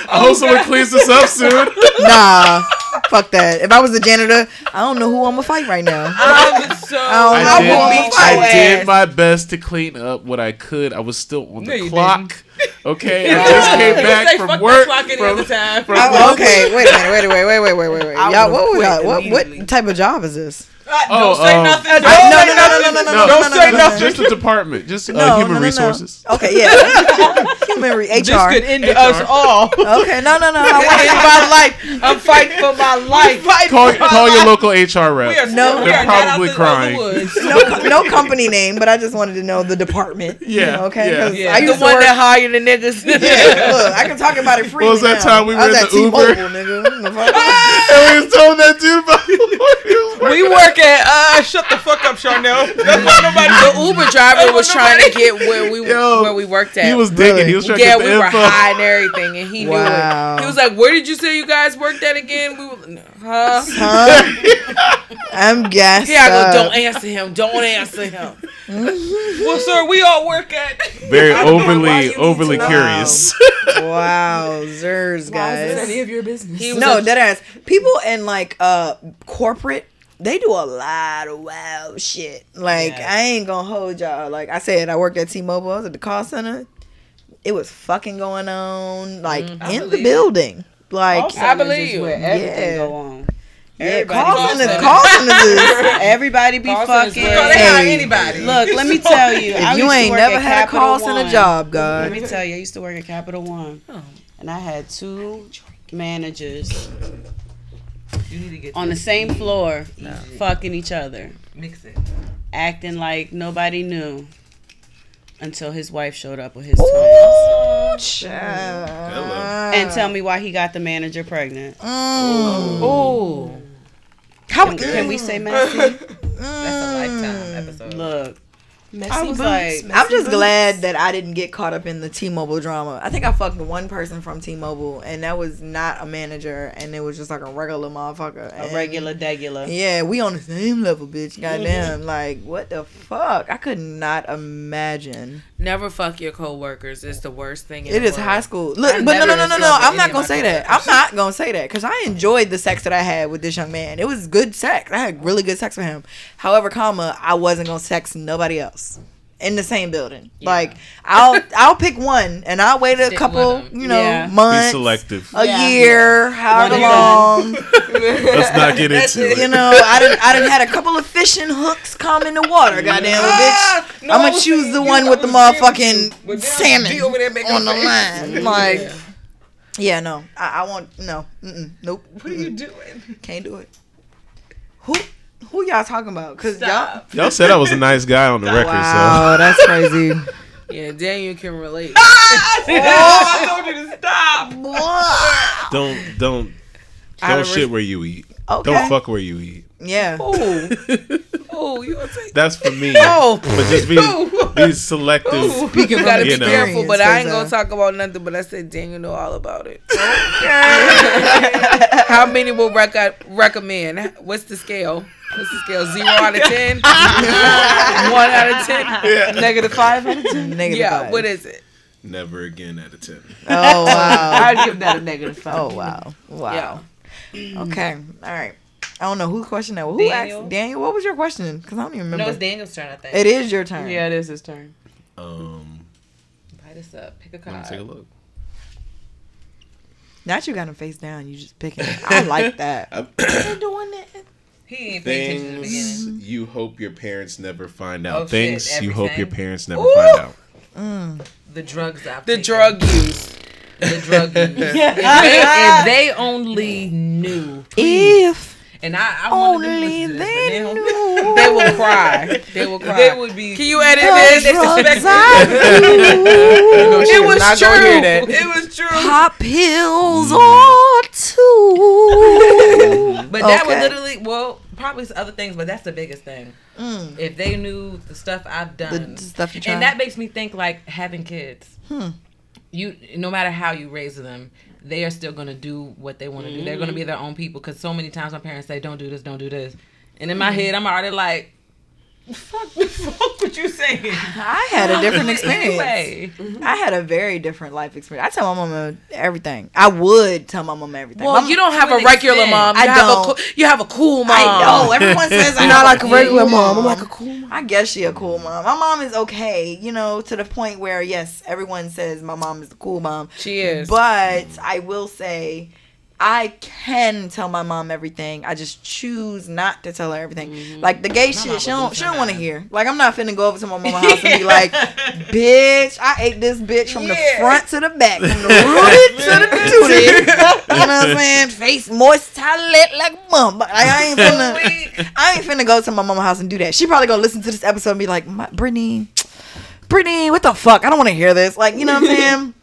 I hope oh someone cleans this up soon. Nah, fuck that. If I was the janitor, I don't know who I'm gonna fight right now. I'm so. I I did, I did my best to clean up what I could. I was still on No, the you clock. Okay, I just came back from that work. clock From, other time. from Oh, okay, wait a minute, wait, wait, wait, wait, wait, wait, wait. Y'all, what, we quit what, what type of job is this? Oh, say um, nothing. I- Don't no, say no, no, no, nothing. no, no, no, No, no, Don't no, say no, no, nothing. Just the department, just uh, No, human no, no, no. resources. Okay, yeah. human re- This HR. could end us all. Okay, no, no, no. I in want my life. I'm fighting for my life. Call, call your local HR rep. We are, No. we They're are not out probably the- of the crying. woods. no, co- no company name, but I just wanted to know the department. you Yeah, know, okay. yeah. 'Cause Yeah, I the used to one work. that hired the niggas. yeah, look, I can talk about it freely. was that now. time we I were was in at the Uber? T-Mobile, nigga. The fuck? and we was telling that dude about he was we work at uh shut the fuck up, Charnel. Nobody The Uber driver was trying to get where we Yo, where we worked at. He was digging. Really? He was trying yeah, to get we the were info. high and everything, and he Wow. knew it. He was like, "Where did you say you guys worked at again?" We were, huh? Huh? I'm gassed. Here I go. up. Don't answer him. Don't answer him. Well, sir, we all work at. Very overly, overly curious. Wow, Zers, guys. of your business? No, a- dead ass. People in like uh corporate, they do a lot of wild shit. Like I ain't gonna hold y'all. Like I said, I worked at T-Mobile. I was at the call center. It was fucking going on like mm-hmm. in the believe it. building. Like Also, I believe. where everything Yeah. go on. yeah, Everybody call be centers, fucking- call centers Everybody be Call fucking. where- they hire Hey. anybody. Look, let me tell you. If you ain't never at had a Capital call center One. job, God. Let me tell you, I used to work at Capital One, oh. and I had two managers on the same floor, fucking each other, mix it. acting like nobody knew, until his wife showed up with his twins, and tell me why he got the manager pregnant. Mm. Ooh. How Can, can we say messy? Mm. That's a lifetime episode. Look, Messy I was boots, like- I'm just boots. glad that I didn't get caught up in the T-Mobile drama. I think I fucked one person from T-Mobile, and that was not a manager, and it was just like a regular motherfucker. a And- regular degular. Yeah, we on the same level, bitch. Mm-hmm. Goddamn, like what the fuck? I could not imagine. Never fuck your coworkers. It's the worst thing. In It is world. high school. Look, I but no, no, no, no, no. I'm not gonna say that. I'm not gonna say that because I enjoyed the sex that I had with this young man. It was good sex. I had really good sex with him. However, comma, I wasn't gonna sex nobody else in the same building. Like I'll I'll pick one and I'll wait a Stick couple, you know, Yeah. Be months, selective. a Yeah. year, however long. Let's not get into it. You know, I didn't. I didn't had a couple of fishing hooks come in the water. Goddamn Ah, bitch! no, I'm gonna choose saying the one with the was agreeing with you, motherfucking but salmon over there on the line. Like, yeah, no, I, I want no, mm-mm, nope. What are you doing? Can't do it. Who who y'all talking about? Cause y'all. Y'all said I was a nice guy on the record, Wow, that's crazy. Yeah, Daniel can relate. Oh, I told you to stop. don't don't Out don't of shit where you eat. Okay. Don't fuck where you eat. Yeah. Oh, oh, you gonna take? That's for me. Oh. but just be be selective. Speaking You gotta You be know. careful, but I ain't uh, gonna talk about nothing. But I said Daniel know all about it. How many will rec- recommend? What's the scale? What's the scale? Zero out of ten? One out of ten? Negative five out of ten. Negative Yeah. five. What is it? Never again at a ten. Oh wow. I'd give that a negative five. oh wow. Wow. Okay. All right. I don't know whose question that was. Who Daniel. asked Daniel? What was your question? Because I don't even remember. No, it's Daniel's turn, I think. It is your turn. Yeah, it is his turn. Um, Light us up. Pick a let card. me take a look. Not you got him face down. You just picking. it. I like that. I- doing that. He ain't paying attention in the Things beginning. you hope your parents never find out. Oh, shit, Things you hope your parents never find out. The drugs I've The taken. drug use. The drug use. if, they, if they only knew. If And I, I want to only listen to this, they knew. They will cry. They will cry. They would be. Can you edit the this? drugs I do. It was not true. hear that. It was true. Pop pills or two. But that would Okay. literally, well, probably some other things, but that's the biggest thing. Mm. If they knew the stuff I've done, The stuff you tried. and that makes me think like having kids. Hmm. You, no matter how you raise them, they are still gonna do what they want to do. They're gonna be mm-hmm. their own people. Because so many times my parents say, "Don't do this, don't do this," and in my mm-hmm. head, I'm already like, "Fuck, fuck what you saying." I had a different experience. Anyway, mm-hmm. I had a very different life experience. I tell my mama everything. I would tell my mama everything. Well, My- you don't have a regular extent. mom. You I have don't. a cool, you have a cool mom. I know. Everyone says I'm not not like a regular mom. I'm like a cool mom. I guess she a cool mom. My mom is okay, you know, to the point where yes, everyone says my mom is the cool mom. She is. But I will say, I can tell my mom everything. I just choose not to tell her everything. Like the gay shit, she don't she don't want to hear. Like I'm not finna go over to my mama's house and be like, "Bitch, I ate this bitch from the front to the back, from the rooty to the tootie." you know what I'm saying? Face moist toilet like mom. Like, I ain't finna I ain't finna go to my mama's house and do that. She probably gonna listen to this episode and be like, "My- "Brittany, Brittany, what the fuck? I don't want to hear this." Like, you know what I'm saying?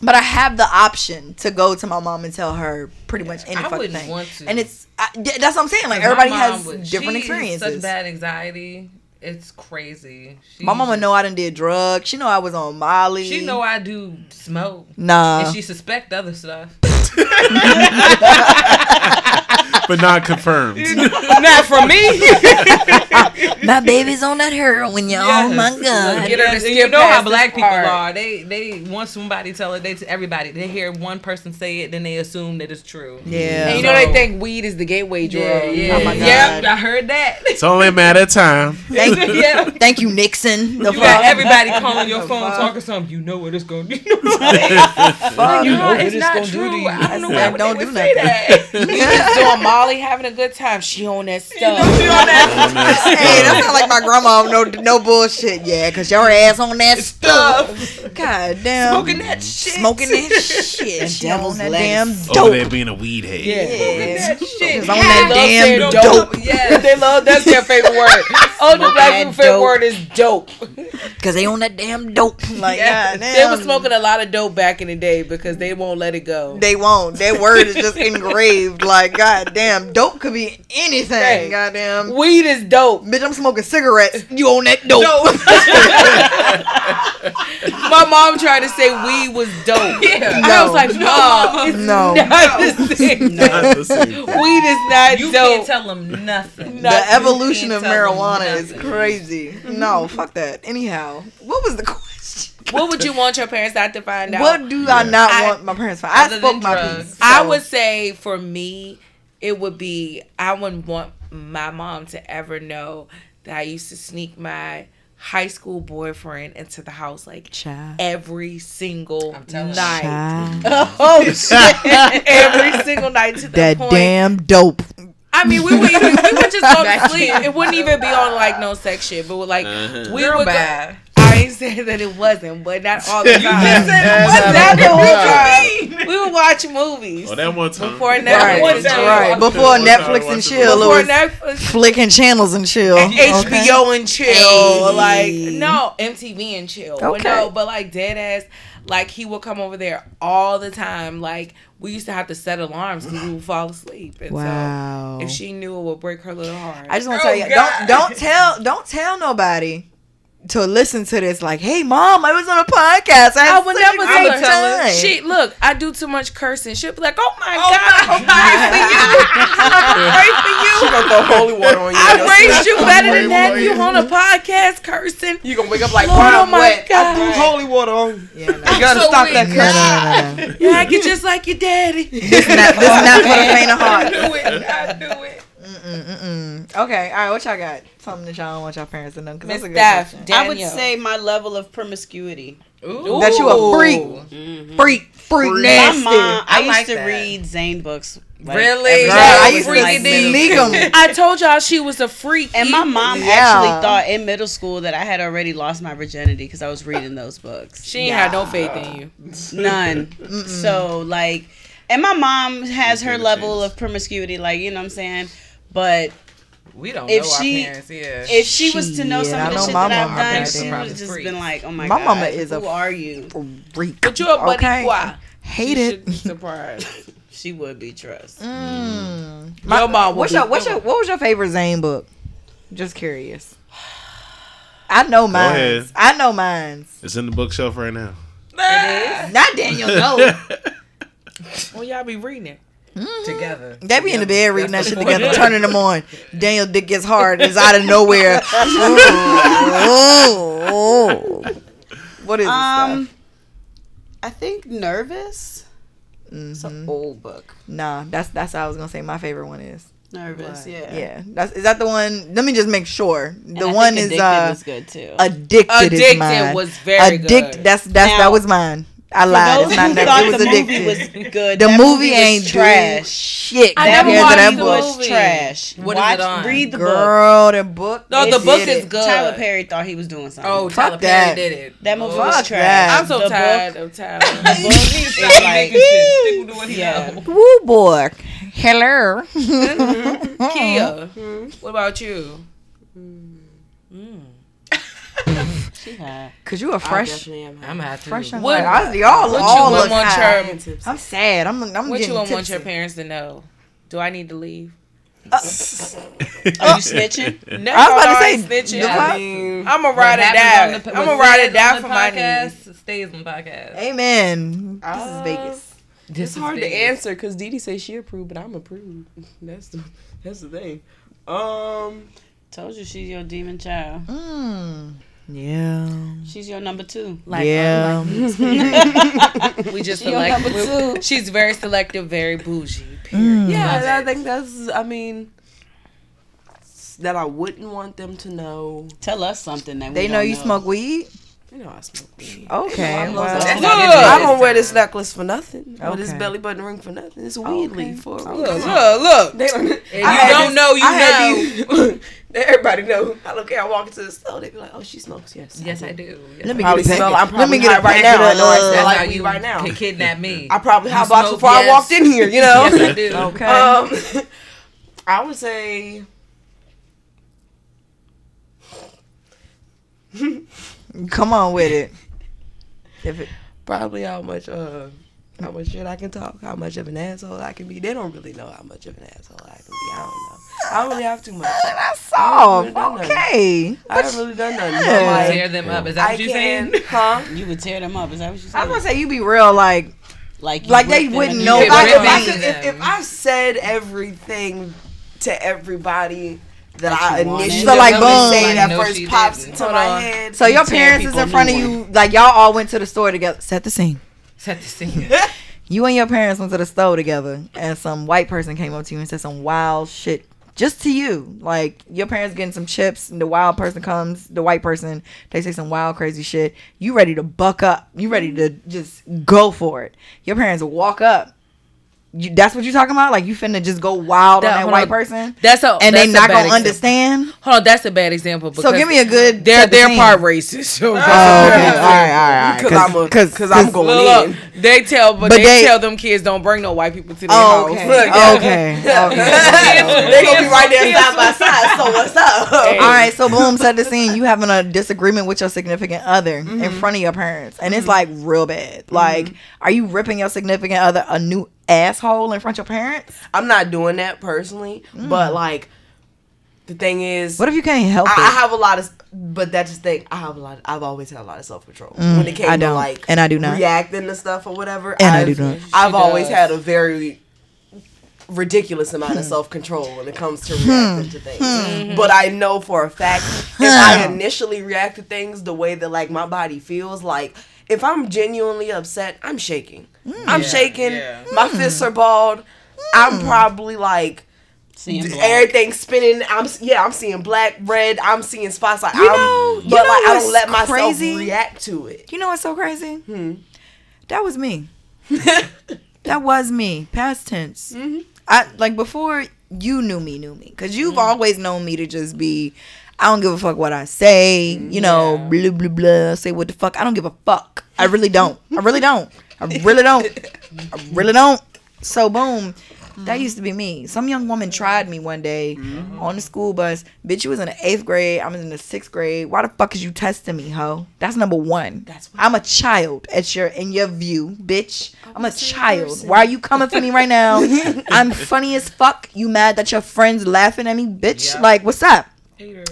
But I have the option to go to my mom and tell her pretty much any I fucking thing. want to. And it's I, that's what I'm saying. Like everybody has would- different experiences. Such bad anxiety. It's crazy. She, my mama know I done did drugs. She know I was on Molly. She know I do smoke. Nah. And she suspect other stuff. But not confirmed. Not for me. my baby's on that heroin, y'all. Oh my god. Get her to And you know how black people part. are. They they once somebody tell it, they to everybody. They hear one person say it, then they assume that it's true. Yeah. And you know they think weed is the gateway drug. Oh yeah, yeah. Oh my God. Yep, I heard that. It's only a matter of time. Thank, yeah. thank you, Nixon. The You got everybody calling your phone talking something. You know what it's going to do. Fuck. you know, what it's it's not gonna do to true. You. I don't know why don't they do would say nothing. that. doing Molly having a good time. She on that stuff. she Hey, that not like my grandma. No, no bullshit. Yeah, cause your ass on that stuff. God damn. Smoking that shit. Smoking that shit. And She on devil's that lettuce. damn Over dope. there being a weed head. Yeah. that shit. It's on that damn saying dope. Yes. they love that's their favorite word. Oh, the black that people favorite word is dope. Cause they on that damn dope. Like, Yeah, God they damn. were smoking a lot of dope back in the day because they won't let it go. They won't. Their word is just engraved. Like, goddamn, dope could be anything. Hey. Goddamn. Weed is dope. Bitch, I'm smoking cigarettes. You on that dope. My mom tried to say weed was dope. Yeah. I was like, no, it's No. not the same. Not the same. Weed is not You dope. can't tell them nothing. the evolution of can't marijuana is nothing. crazy. No, fuck that. Anyhow, what was the question? what would you want your parents not to find out? What do I not I- want my parents to find? I Other spoke than my drugs. piece. I would say for me, it would be I wouldn't want my mom to ever know that I used to sneak my high school boyfriend into the house like Child. every single I'm telling you. night. Child. Oh shit! every single night to the That point. damn dope. I mean, we would even, we would just go to sleep. It wouldn't even be on like no sex shit, but like Uh-huh. we Real would. Go, bad. I ain't saying that it wasn't, but not all the time. said Not the whole it time. We would watch movies Oh, that one time. before Right, Netflix. One and time. chill. right. Before One Netflix and chill, Before Netflix, flicking channels and chill. Okay. HBO and chill, Hey. like no MTV and chill. But Okay. no, but like dead ass, like he would come over there all the time. Like we used to have to set alarms because we would fall asleep. And Wow. So if she knew, it would break her little heart. I just want to Oh, tell you, God. don't don't tell don't tell nobody to listen to this. Like, hey, mom, I was on a podcast. I, I had would never a tell great her. time." She look, I do too much cursing. She'll be like, "Oh my Oh god, my I pray for you, I pray for you." She gonna throw holy water on you. I raised you better than that. You on a podcast cursing. You gonna wake up like, Lord, oh I'm my wet. I God. threw holy water on you. Yeah, no. You gotta So stop weak. that No, cursing. no, no, no. You acting just like your daddy. This is not, this is not for the faint of heart. do it. I do it. Mm-mm. Okay, all right, what y'all got? Something that y'all don't want y'all parents to know. Because that's a good Steph, question. Daniel. I would say my level of promiscuity. Ooh. That you a freak. Mm-hmm. Freak, freak, My nasty. mom, I, I used like to that. read Zane books. like, Really? every Girl. I Yeah, used to freaky like middle them. I told y'all she was a freak. And my mom Yeah. actually thought in middle school that I had already lost my virginity because I was reading those books. she ain't had no faith in you. None. so like, and my mom has her Give it a level of promiscuity, like you know what I'm saying. But We don't If know she- our parents. Yeah. if she was to know Shit, some I of the know shit that I've done, she them. would have just Freaks. been like, "Oh my, My god, mama is a who are you?" Freak. But you're a buddy Okay. squad. Hate You it. should be surprised. She would be trust. Mm. Your mom What's your what's your what was your favorite Zane book? Just curious. I know mine. I know mine. It's in the bookshelf right now. It is. Not Daniel. No. Well, y'all be reading it. Together. They be in the bed reading that shit together, turning them on. Daniel dick gets hard. It's out of nowhere. Ooh, ooh. What is this Um, stuff? I think nervous. It's an Mhm. old book. Nah, that's that's what I was gonna say. My favorite one is. Nervous, yeah. Yeah, that's is that the one? Let me just make sure. And The I one think is Addicted uh was good too. addicted. is mine. was very Addict. good. That's that's Now- that was mine. I lied. It's not who never. It was the addicted. movie was good, the that movie was ain't trash. trash. Shit. I compared never to watched that the book. was movie. trash. What is Watch, it on? read the book. The book. No, the book is it. good. Tyler Perry thought he was doing something. Oh, Fuck Tyler Perry that. did it. that movie Lord. was trash. that. I'm so the tired. Book, I'm tired. the book is Stop like. Stick with what he Yeah. know. Woo boy. Hello. Mm-hmm. Kia, what about you? Mm-hmm. Mm. She high. Cause you a fresh, definitely am. I'm happy. fresh What- I, y'all what all you look want high. your I'm sad. I'm. I'm what getting you want tipsy. your parents to know? Do I need to leave? Are you snitching? No, I was about to say, snitching. the I mean, I'm gonna ride or What die. happens on the- I'm what gonna ride or stays die for my podcast needs. Stays on the podcast. Amen. This is Uh, Vegas. This It's is hard to answer because Dee Dee says she approved, but I'm approved. That's the that's the thing. Um, Told you she's your demon child. Mm. Yeah. She's your number two. Like, yeah. We just She your select. number two. She's very selective, very bougie. Mm. yeah, I think that's. I mean, that I wouldn't want them to know. Tell us something that we they know don't you smoke weed. You know, I smoke weed. Okay. I well, love That's that. not Look. I don't wear this necklace for nothing. Or this belly button ring for nothing. It's weed leaf for a reason. Look, look, look. They don't. If you I don't this- know, you I know. these- everybody know. I look at. I walk into the store. They be like, "Oh, she smokes." Yes. Yes, I do. Yes, Let me get a smell. I'm Let me get high a right now. of, I know I smell That's like weed you right now. can kidnap me. I probably You hot box smoke, before I walked in here. You know. Yes, I do. Okay. Um, I would say Come on with it. If it, probably how much uh how much shit I can talk, how much of an asshole I can be. They don't really know how much of an asshole I can be. I don't know. I don't really have too much. that's soft. done nothing. Okay. I haven't really done nothing. Yeah. But like, Tear them up. Is that I what you can, saying? huh? You would tear them up. Is that what you're saying? I was said? gonna say you be real like Like, you Like, they wouldn't know you If I, if, could- if, if I said everything to everybody that, That I initially So, like, boom. say Like, that no, first pops didn't. into Hold my on. head. so your parents is in front of you like y'all all went to the store together. Set the scene. Set the scene. You and your parents went to the store together, and some white person came up to you and said some wild shit just to you. Like your parents getting some chips, and the wild person comes, the white person, they say some wild crazy shit. You ready to buck up? You ready to just go for it? Your parents walk up. You, that's what you're talking about? Like you finna just go wild That- on that white on. person, That's a and they a not gonna example. understand. Hold on, that's a bad example. So give me a good. They're they're part racist. So Oh, okay. All right, all right, all right. Because I'm, Cause- 'cause I'm going Look, in. look, they tell, but, But they, they- tell them kids don't bring no white people to their Oh, house. okay. Look, okay. Okay. they gonna be right there side by side. So what's up? All right, so boom, set the scene. You having a disagreement with your significant other Mm-hmm. in front of your parents, and it's like real bad. Like, are you ripping your significant other a new asshole in front of your parents? I'm not doing that personally, but like the thing is, What if you can't help I, I have a lot of, but that's the thing. I have a lot. I've always had a lot of self control when it came Mm, I to don't. like, And I do not. reacting to stuff or whatever. And I I've, do not. I've She always does. had a very ridiculous amount Hmm. of self control when it comes to reacting to things. But I know for a fact if I initially react to things the way that like my body feels, like if I'm genuinely upset, I'm shaking. I'm shaking. yeah. My fists are balled. I'm probably like Seeing d- spinning. I'm yeah, I'm seeing black, red. I'm seeing spots. Like You I'm, know- you but know like I don't let myself crazy? react to it. You know what's so crazy? Hmm. That was me. that was me. Past tense. Mm-hmm. I like before you knew me, knew me, because you've always known me to just be. I don't give a fuck what I say. You know, blah blah blah. Say what the fuck. I don't give a fuck. I really don't. I really don't. I really don't. I really don't. So boom. That used to be me. Some young woman tried me one day mm-hmm. on the school bus. Bitch, you was in the eighth grade. I was in the sixth grade. Why the fuck is you testing me, ho? That's number one. That's I'm a child at your in your view, bitch. I'm a child. Why are you coming for me right now? I'm funny as fuck. You mad that your friends laughing at me, bitch? Yeah. Like, what's up?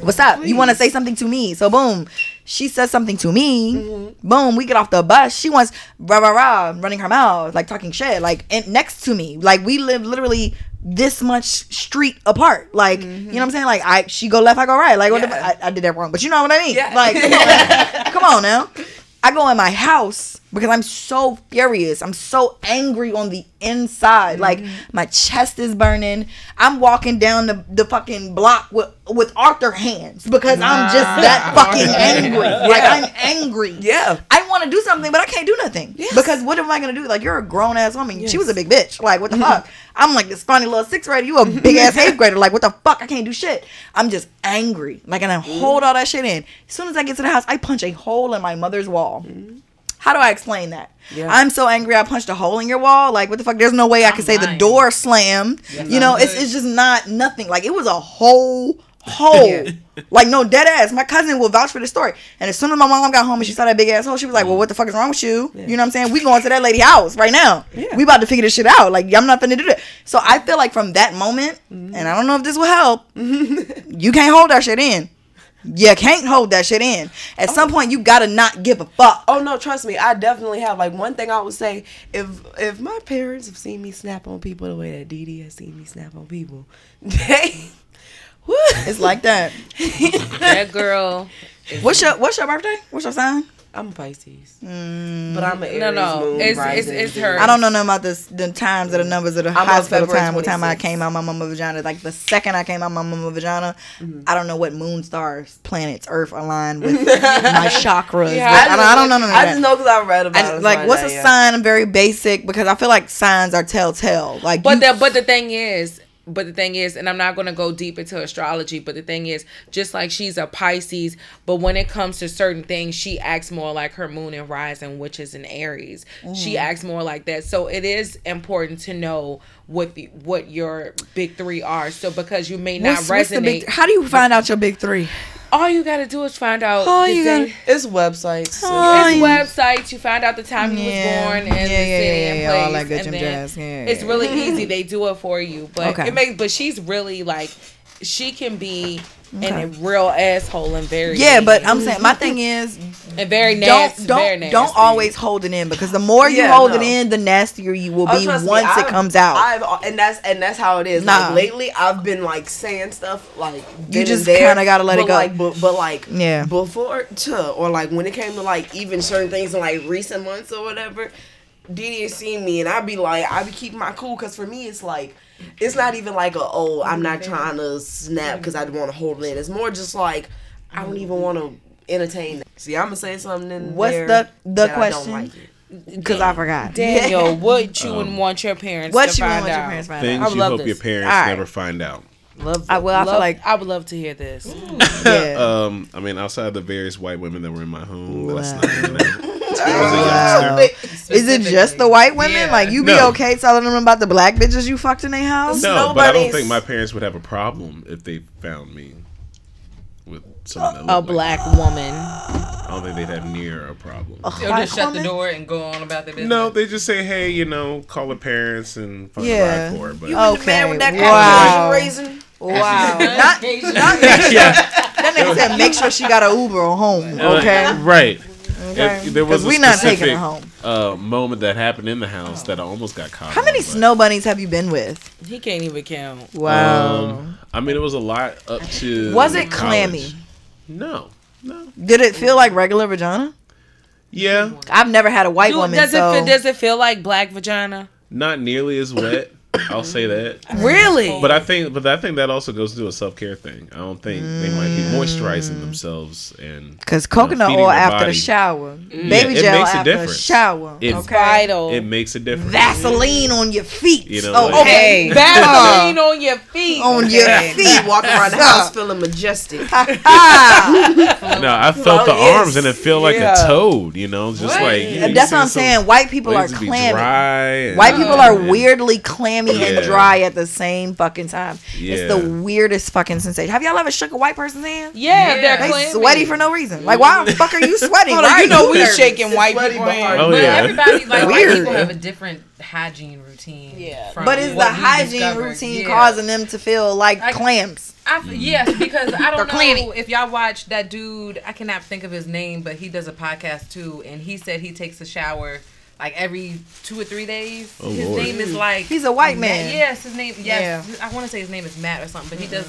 What's up? You want to say something to me? So boom, she says something to me. Mm-hmm. Boom, we get off the bus. She wants rah rah rah, running her mouth, like talking shit, like in, next to me. Like we live literally this much street apart. Like you know what I'm saying? Like I, she go left, I go right. Like what the, Mm-hmm. I, I did that wrong, but you know what I mean? Yeah. Like on, come on now. I go in my house, because I'm so furious. I'm so angry on the inside. Like mm-hmm. my chest is burning. I'm walking down the, the fucking block with with Arthur hands because I'm just that fucking angry. Like I'm angry. Yeah. I want to do something, but I can't do nothing because what am I gonna do? Like you're a grown ass woman. She was a big bitch. Like what the fuck? I'm like this funny little sixth grader. You a big ass eighth grader. Like what the fuck? I can't do shit. I'm just angry. Like and I hold mm. all that shit in. As soon as I get to the house, I punch a hole in my mother's wall. Mm. How do I explain that? Yeah. I'm so angry. I punched a hole in your wall. Like what the fuck? There's no way I could say the door slammed. you know, it's it's just not nothing. Like it was a whole hole. like no dead ass. My cousin will vouch for the story. And as soon as my mom got home and she saw that big ass hole, she was like, "Well, what the fuck is wrong with you? You know what I'm saying? We going to that lady house right now. We about to figure this shit out. Like I'm not gonna do that." So I feel like from that moment, and I don't know if this will help. you can't hold that shit in. You can't hold that shit in. At some oh. point, you gotta not give a fuck. Oh no, trust me, I definitely have. Like one thing I would say, if if my parents have seen me snap on people the way that Dee Dee has seen me snap on people, they Woo. It's like that. That girl. What's your What's your birthday? What's your sign? I'm a Pisces, mm. but I'm an Aries No, no, moon it's- it's- rising. it's her. I don't know nothing about this, the times or the numbers of the a hospital February time. What time I came out my mama vagina? Like the second I came out my mama vagina, mm-hmm. I don't know what moon stars, planets, Earth aligned with my chakras. Yeah, but I, don't, I don't know none of I just know because I read about I- it. like, what's a yeah. sign? I'm very basic because I feel like signs are telltale. Like, But you- the but the thing is, but the thing is, and I'm not gonna go deep into astrology, but the thing is, just like she's a Pisces, but when it comes to certain things, she acts more like her moon and rising, which is an Aries. She mm. acts more like that. So it is important to know what the what your big three are. So because you may not what's, what's the resonate, big, how do you find out your big three? all you gotta do is find out. All you gotta- It's websites. Oh, it's websites. You find out the time he Yeah. was born and Yeah, the yeah, city yeah, and yeah, place. all that good and then jazz. Yeah, it's yeah. really easy. They do it for you, but Okay. it makes. But she's really like, she can be Okay. an a real asshole and very Yeah, but I'm saying my thing is and very don't don't nasty. don't always hold it in because the more you Yeah, hold no. it in, the nastier you will Oh, be trust me, once it comes out. I've and that's and that's how it is. Nah. Like lately, I've been like saying stuff like you just kinda gotta let it go. Like, but, but like Yeah. before to or like when it came to like even certain things in like recent months or whatever, Dee Dee has seen me and I'd be like I'd be keeping my cool because for me it's like it's not even like a oh I'm not trying to snap because I want to hold it. It's more just like I don't even want to entertain. That. See, I'm gonna say something in What's there the- the that I don't question? like. Because I forgot. Daniel, what you would want your parents What to you find want your parents to find Things out? I you hope this. your parents All right. never find out. Love, I- well, I feel love- like- I would love to hear this. Yeah. Um, I mean, outside of the various white women that were in my home, that's not in there. I was a youngster. Is it just the white women? Yeah. Like you be No. okay telling them about the black bitches you fucked in their house? No, but I don't think my parents would have a problem if they found me with someone that A looked like black me. woman. I don't think they'd have near a problem. A They'll just shut the door and go on about their business. No, they just say, hey, you know, call the parents and find Yeah. a ride for it. But You was the man with that wow. Caucasian raisin. Wow. not, not that nigga said make sure she got an Uber or home. Okay. Uh, right. Okay. If there was 'Cause a we not taking her specific, home. Uh, moment that happened in the house that I almost got caught. How many on, but, snow bunnies have you been with? He can't even count. Wow. Um, I mean, it was a lot up to. Was it college. clammy? No, no. Did it feel like regular vagina? Yeah, I've never had a white Do- woman. does so it feel, does it feel like black vagina? not nearly as wet. I'll say that. Really? But I think, but I think that also goes to a self care thing. I don't think they might be moisturizing themselves and Because you know, coconut oil their after the shower, Mm. baby Yeah, it gel makes a after the difference. shower, It- okay, Vital. It makes a difference. Vaseline on your feet. You know, oh, like- okay, Vaseline on your feet. on your feet. Walking around the house feeling majestic. No, I felt the Oh, yes. arms and it felt like Yeah. a toad. You know, just like you know, you that's what I'm saying. White people are clammy. White people are weirdly clammy Yeah. and dry at the same fucking time. It's the weirdest fucking sensation. Have y'all ever shook a white person's hand? Yeah, Yeah. they're They clammy. sweaty for no reason. Like, why the fuck are you sweating? Hold on, you know we nervous. shaking white people behind. hands. Oh But yeah. everybody, like, white Weird. people have a different hygiene routine. Yeah. from But is the hygiene discovered. routine Yeah. causing them to feel like I- clams? I f yes, because I don't know clammy. if y'all watch that dude. I cannot think of his name, but he does a podcast too, and he said he takes a shower like every two or three days. Oh, his Lord. name is like He's a white Matt- man. Yes, his name. Yes, I want to say his name is Matt or something, but he does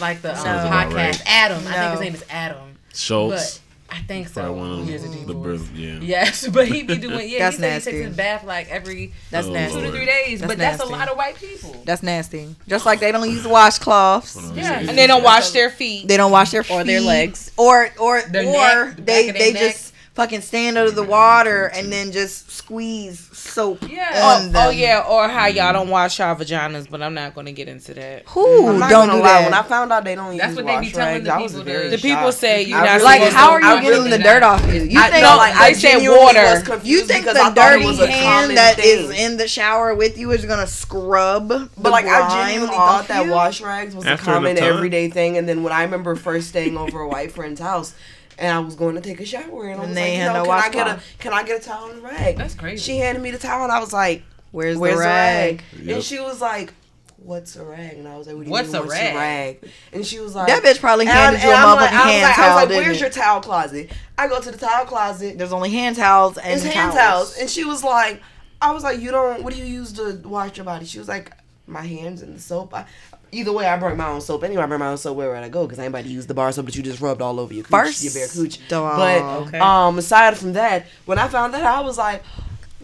like the um, podcast. right. Adam, I think his name is Adam. Schultz. I think so. Probably one of Here's a the divorce. br- yeah. Yes, but he be doing. Yeah, That's he said he nasty. takes his bath like every That's Oh, nasty. two to three days. That's but that's a lot of white people. That's nasty. Just like they don't use washcloths. Yeah, And they don't wash their feet. They don't wash their Or their legs. or or Their or neck, the they they their just fucking stand under the water and then just squeeze soap Yeah. on Oh, them. oh yeah, or how y'all don't wash y'all vaginas, but I'm not gonna get into that. Who don't do lie. that? When I found out they don't That's use what they be wash telling rags, the I was people very to- The people shocked. say you're I not really- like, supposed how to- are you I getting really the not. dirt off you? You I think know, like, I they said genuinely water. was confused you think because the I thought it dirty was a hand that is thing. in the shower with you is gonna scrub But like I genuinely thought that wash rags was After a common time? everyday thing, and then when I remember first staying over a white friend's house, and I was going to take a shower, and I And was they like, you know, no can I get a washcloth. can I get a towel and a rag? That's crazy. She handed me the towel, and I was like, Where's, "Where's the rag? Yep. And she was like. What's a rag? And I was like, "What do you What's mean? a what's rag? a rag?" And she was like, That bitch probably and handed I- you a and I'm like- motherfucking I was hand like, I towel. was like, didn't "Where's it? your towel closet?" I go to the towel closet. There's only hand towels and It's hand towels. And she was like, I was like, you don't, what do you use to wash your body? She was like, my hands and the soap. I, either way, I bring my own soap. Anyway, I bring my own soap wherever I go because anybody use the bar soap that you just rubbed all over your cooch, First your bare cooch. of But Okay. um, aside from that, when I found that, I was like,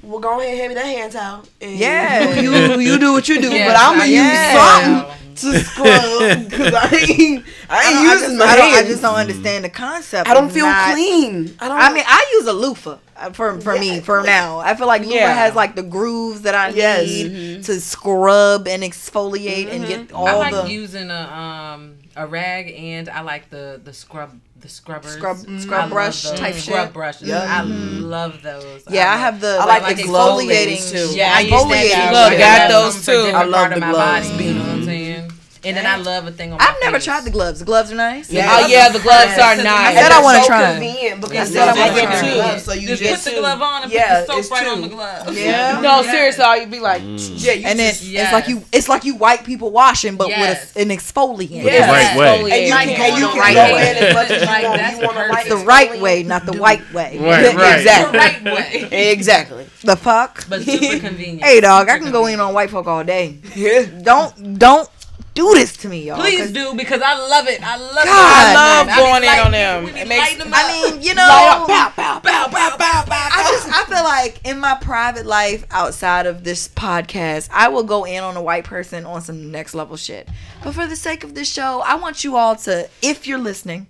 well, go ahead and hand me that hand towel. And Yeah. you, you, you do what you do, Yeah, but I'm gonna yeah. use something to scrub because I ain't, I I, ain't don't- I using just, my I, don't, I just don't understand the concept. I don't of feel not- clean. I don't. I mean, I use a loofah uh, for for me Yeah. for now. I feel like loofah Yeah. has like the grooves that I Yes. need to scrub and exfoliate and get all I like the using a um a rag and I like the the scrub the scrubbers Scrub- I scrub brush those. type scrub shit. brushes. Yeah. I love those. yeah. I love- have the I like, like the the exfoliating too. Yeah, I use that exfoliating. too. Look, got I love those them too. I love part the gloves. You know what I'm saying? And then I love a thing on my I've never face. tried the gloves. The gloves are nice. Yeah. Oh yeah, the gloves Yes. are nice. I said I wanna so try. Convenient because Yeah, they I don't wanna try. any gloves, so you just, just put the glove on and Yeah, put the it's soap right true. on the glove. Yeah. No, Yeah. seriously, all you'd be like, mm. yeah, you And then just, it's like you it's like you white people washing, but Yes. with a, an exfoliant. Yeah. The right way. and you Like, can, go and you can right go way. in as much as you Like, want. that's You want the right way, not the white way. Right, right. Exactly. The right way. Exactly. The fuck? But super convenient. Hey dog, I can go in on white folk all day. Yeah. Don't don't do this to me, y'all. Please do because I love it. I love it. I love I be going in on them. We It makes- them. I mean, you know, Bow, bow, bow, bow, bow, bow. I just I feel like in my private life outside of this podcast, I will go in on a white person on some next level shit. But for the sake of this show, I want you all to, if you're listening,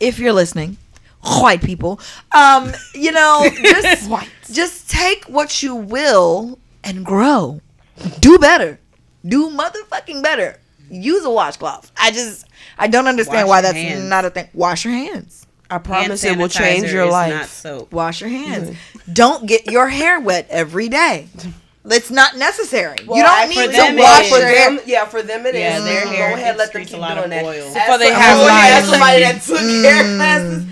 if you're listening, white people, um, you know, just just take what you will and grow. Do better. Do motherfucking better. Use a washcloth. I just I don't understand Wash why that's hands. not a thing. Wash your hands. I promise it will change your life. Wash your hands. Don't get your hair wet every day. It's not necessary. Well, you don't for need to it wash is. for them, yeah, for them it is. Yeah, their Mm, hair Go ahead, let them keep a lot doing of that. oil. As Before they have oh, yeah, lice. somebody that took hair classes,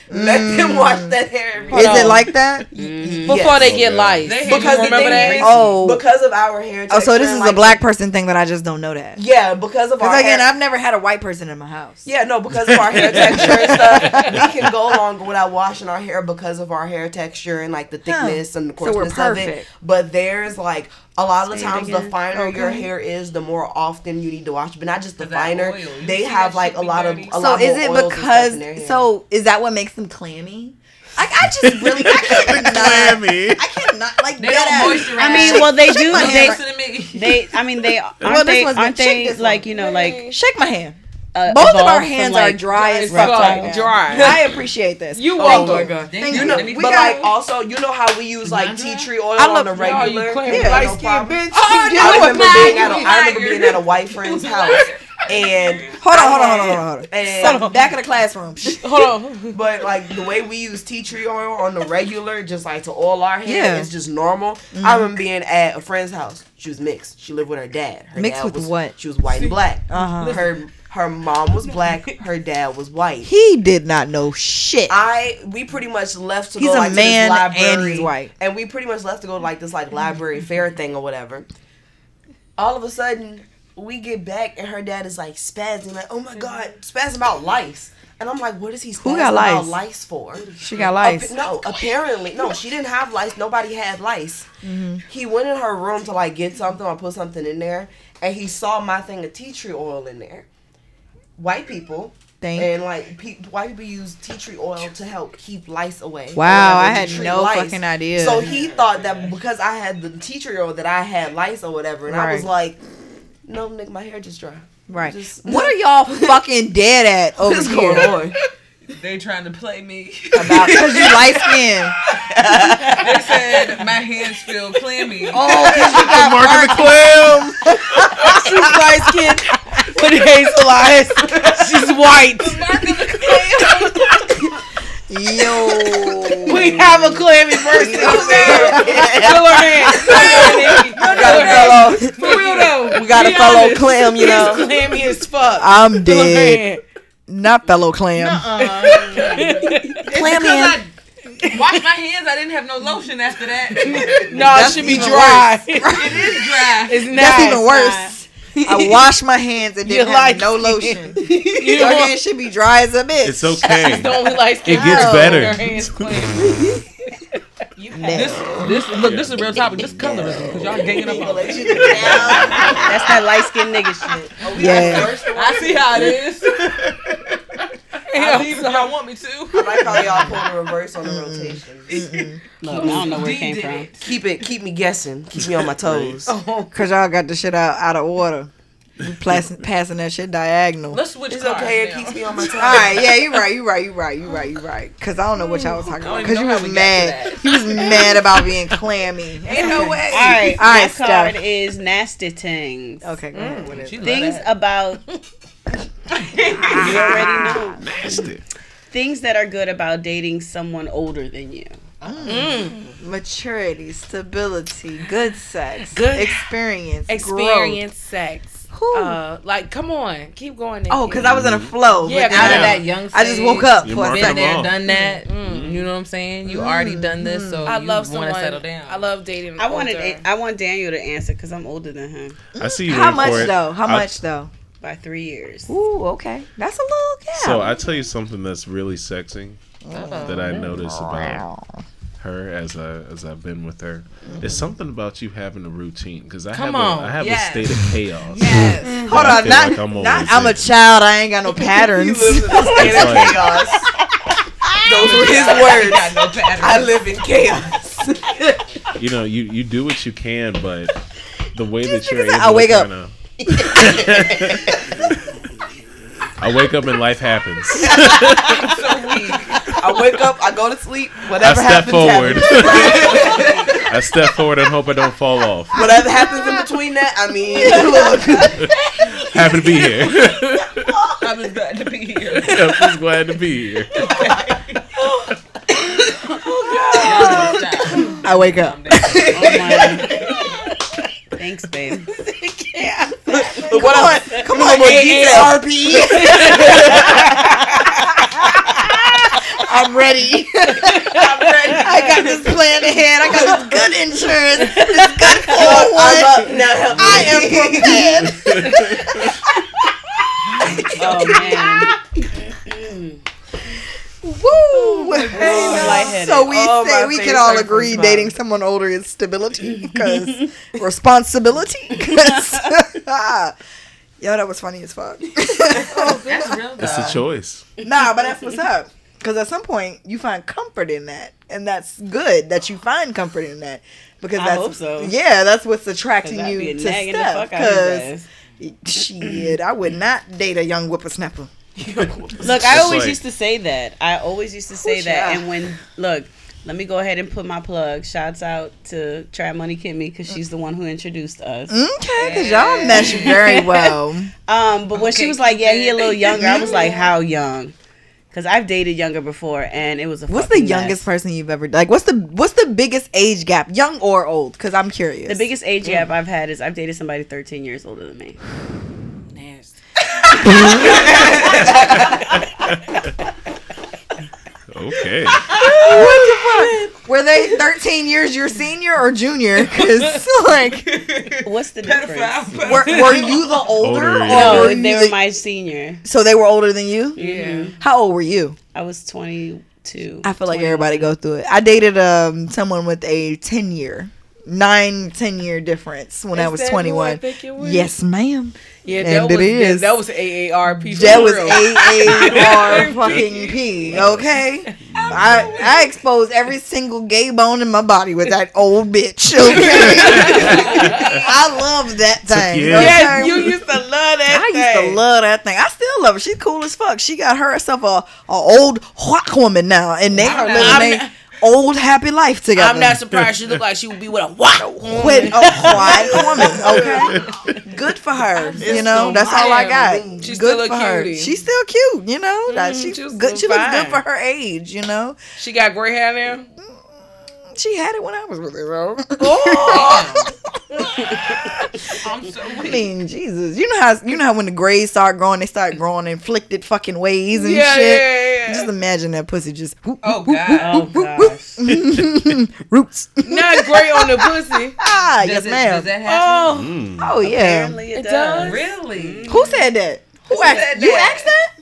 let them wash that hair. every Is day. it like that? before Yes. they get Okay. lice. They Because have- the remember thing that? is, Oh. because of our hair. Oh, so this is like, a black person thing that I just don't know that. Yeah, because of our again, hair. I've never had a white person in my house. Yeah, no, because of our hair texture and stuff, we can go longer without washing our hair because of our hair texture and like the thickness and the So coarseness of it. But But there's like a lot of the Say it times the again. finer your hair is, the more often you need to wash. But not just the finer, they have like a be lot of a So lot is more it oils and stuff because in their hair. so is that what makes them clammy? I, I just really I cannot Clammy. I cannot like They dead don't ass. I mean, well, they do. They, hand Listen they, I mean, they aren't Well, they one's aren't they like you know like Shake my hand. Uh, Both of our evolved from, hands like, are dry as dry fuck as right fuck. now. Dry. I appreciate this. You Oh welcome. my god! Thank You you. know, Let but We like also, you know how we use like tea tree oil I on look- the regular. you claim Yeah, light no skin, problem. bitch. Oh, You I remember being at a, remember being at a white friend's house, and Hold on, hold on, hold on, hold on, hold on. And, So, back of the classroom. Hold on. But like the way we use tea tree oil on the regular, just like to oil our hair, Yeah. it's just normal. I remember being at a friend's house. She was mixed. She lived with her dad. Her Mixed dad with was, what? She was white and black. Uh-huh. Her her mom was black. Her dad was white. He did not know shit. I we pretty much left to He's go like man to this and library, he's white. and we pretty much left to go to like this like library fair thing or whatever. All of a sudden, we get back and her dad is like spazzing, like, "Oh my god, spazzing about lice," and I'm like, "What is he spazzing Who got about lice? lice for?" she got lice. No, apparently, no, she didn't have lice. Nobody had lice. Mm-hmm. He went in her room to like get something or put something in there, and he saw my thing of tea tree oil in there. White people Think. And like pe- white people use tea tree oil to help keep lice away. Wow, I had treat no fucking idea. So he thought that because I had the tea tree oil that I had lice or whatever, and I was like, no, nigga, my hair just dry. right. Just, What are y'all fucking dead at over What's here? going on? They trying to play me. About because you light skin. they said my hands feel clammy. Oh, because you got Mark of the clam. She's light skinned with hazel eyes. She's white. Yo. We have a clammy person over there. Fill her hand. We got a fellow, For real though. we got a Be fellow honest. clam, you know. He's clammy as fuck. I'm Fill her dead. hand. Not fellow clam. Clammy. I washed my hands. I didn't have no lotion after that. it No, it should be dry. is dry. It's not. That's even worse. I washed my hands and didn't have like no lotion. You Your know, hands should be dry as a bitch. It's okay. the only light skin. It gets better. Her hands clammy. This, this, look, this is a real topic. This colorism, because y'all ganging up on me. That's that light skinned nigga shit. Yeah. I see how it is. I leave it how I want me to. I like how y'all pull the reverse on the rotation. Look, I don't know where it came from. Keep it, keep me guessing. Keep me on my toes. Oh. Cause y'all got the shit out out of order. We passing, passing that shit diagonal. Let's switch It's cars okay. It keeps me on my toes. All right, yeah, you're right, You're right, You're right, you right, you right. Cause I don't know what y'all was talking about. Cause even you know was how we got mad. to You was mad about being clammy. Ain't no way. All right, All right, my card Steph. is nasty things. Okay, go ahead. Mm, what is She it? love Things about you already know. Nasty. Things that are good about dating someone older than you. Maturity, stability, good sex, Good- experience, Experience sex. Whew. Uh, like, come on, keep going. Oh, because I was in a flow. Yeah, but out then of that young I just woke up You for Been there, all. done that. Mm. You know what I'm saying? You already done this, so I you love want someone. to settle down. I love dating. I wanted older. I want Daniel to answer because I'm older than him I see you. How much for it. though? How I- much though? By three years. Ooh, okay, that's a little gap. So I tell you something that's really sexy mm-hmm. that I notice about her as I as I've been with her. It's mm-hmm. something about you having a routine because I Come have on, a, I have yes. a state of chaos. Yes. Hold on, not, like I'm not I'm a child. I ain't got no patterns. He lives in a state of like- chaos. Those were his words. Got no pattern. I live in chaos. You know, you you do what you can, but the way that you're able I to wake up. kinda- I wake up and life happens. I wake up, I go to sleep. whatever I step happens, forward. happens. I step forward and hope I don't fall off. Whatever happens in between that, I mean, look. Happy to be here. I'm just glad to be here. I'm just glad to be here. Oh, oh, I wake up. Oh my. Thanks, babe. Look what else? Come on, more AARP. I'm ready. I'm ready. I got this plan ahead. I got this good insurance. This good I'm 401. Now help oh me. I am prepared. Oh man. Woo! lightheaded. So we Oh, say we can all agree dating someone older is stability because responsibility. 'Cause- Yo, that was funny as fuck. Oh, that's real. It's a choice. nah, but that's what's up. Because at some point you find comfort in that, and that's good that you find comfort in that. Because I that's hope so. yeah, that's what's attracting you be to nagging the Steph. fuck out of his Because shit, I would not date a young whippersnapper. Look, I always like- used to say that. I always used to say that. child. And when look, let me go ahead and put my plug. Shouts out to Try Money Kimmy because she's the one who introduced us. Okay, because y'all mesh very well. Um, but when she was like, "Yeah, he a little younger," I was like, "How young?" Because I've dated younger before, and it was a. What's the youngest mess. person you've ever like? What's the what's the biggest age gap, young or old? Because I'm curious. The biggest age gap I've had is I've dated somebody 13 years older than me. Nasty. Okay. Were they 13 years your senior or junior? Because like, What's the difference? were, were you the older, Older, or yeah. No, were you they the- were my senior. so they were older than you? Yeah. How old were you? I was 22. I feel like everybody go through it. I dated um someone with a 10 year nine, ten year difference when I Is was that who I 21. think it was? Yes, ma'am. Yeah, And that was it is. that was AARP. for That was real. AAR fucking P. Okay, I I exposed every single gay bone in my body with that old bitch. Okay, I love that thing. Tequila. okay? Yes, you used to love that. I used to thing. love that thing. I still love her. She's cool as fuck. She got herself a, a old white woman now, and they are living I'm their not- old happy life together. I'm not surprised. She looked like she would be with a wow. with a white woman. Okay, good for her. You know, that's all I got. She's good for her. She's still cute. You know, mm-hmm, she's she good. She looks good for her age. You know, She got gray hair now. She had it when I was with her. Bro. I'm so I mean, Jesus, you know how you know how when the grays start growing, they start growing inflicted fucking ways and Yeah, shit. yeah, yeah. Just imagine that pussy just whoop, Oh whoop, God. Oh gosh. whoop, roots. Not gray on the pussy. ah, Does yes, it, ma'am. Does that happen? Oh, Mm. oh yeah. Apparently it, It does. does. Really? Who said that? Who, asked? said You asked that?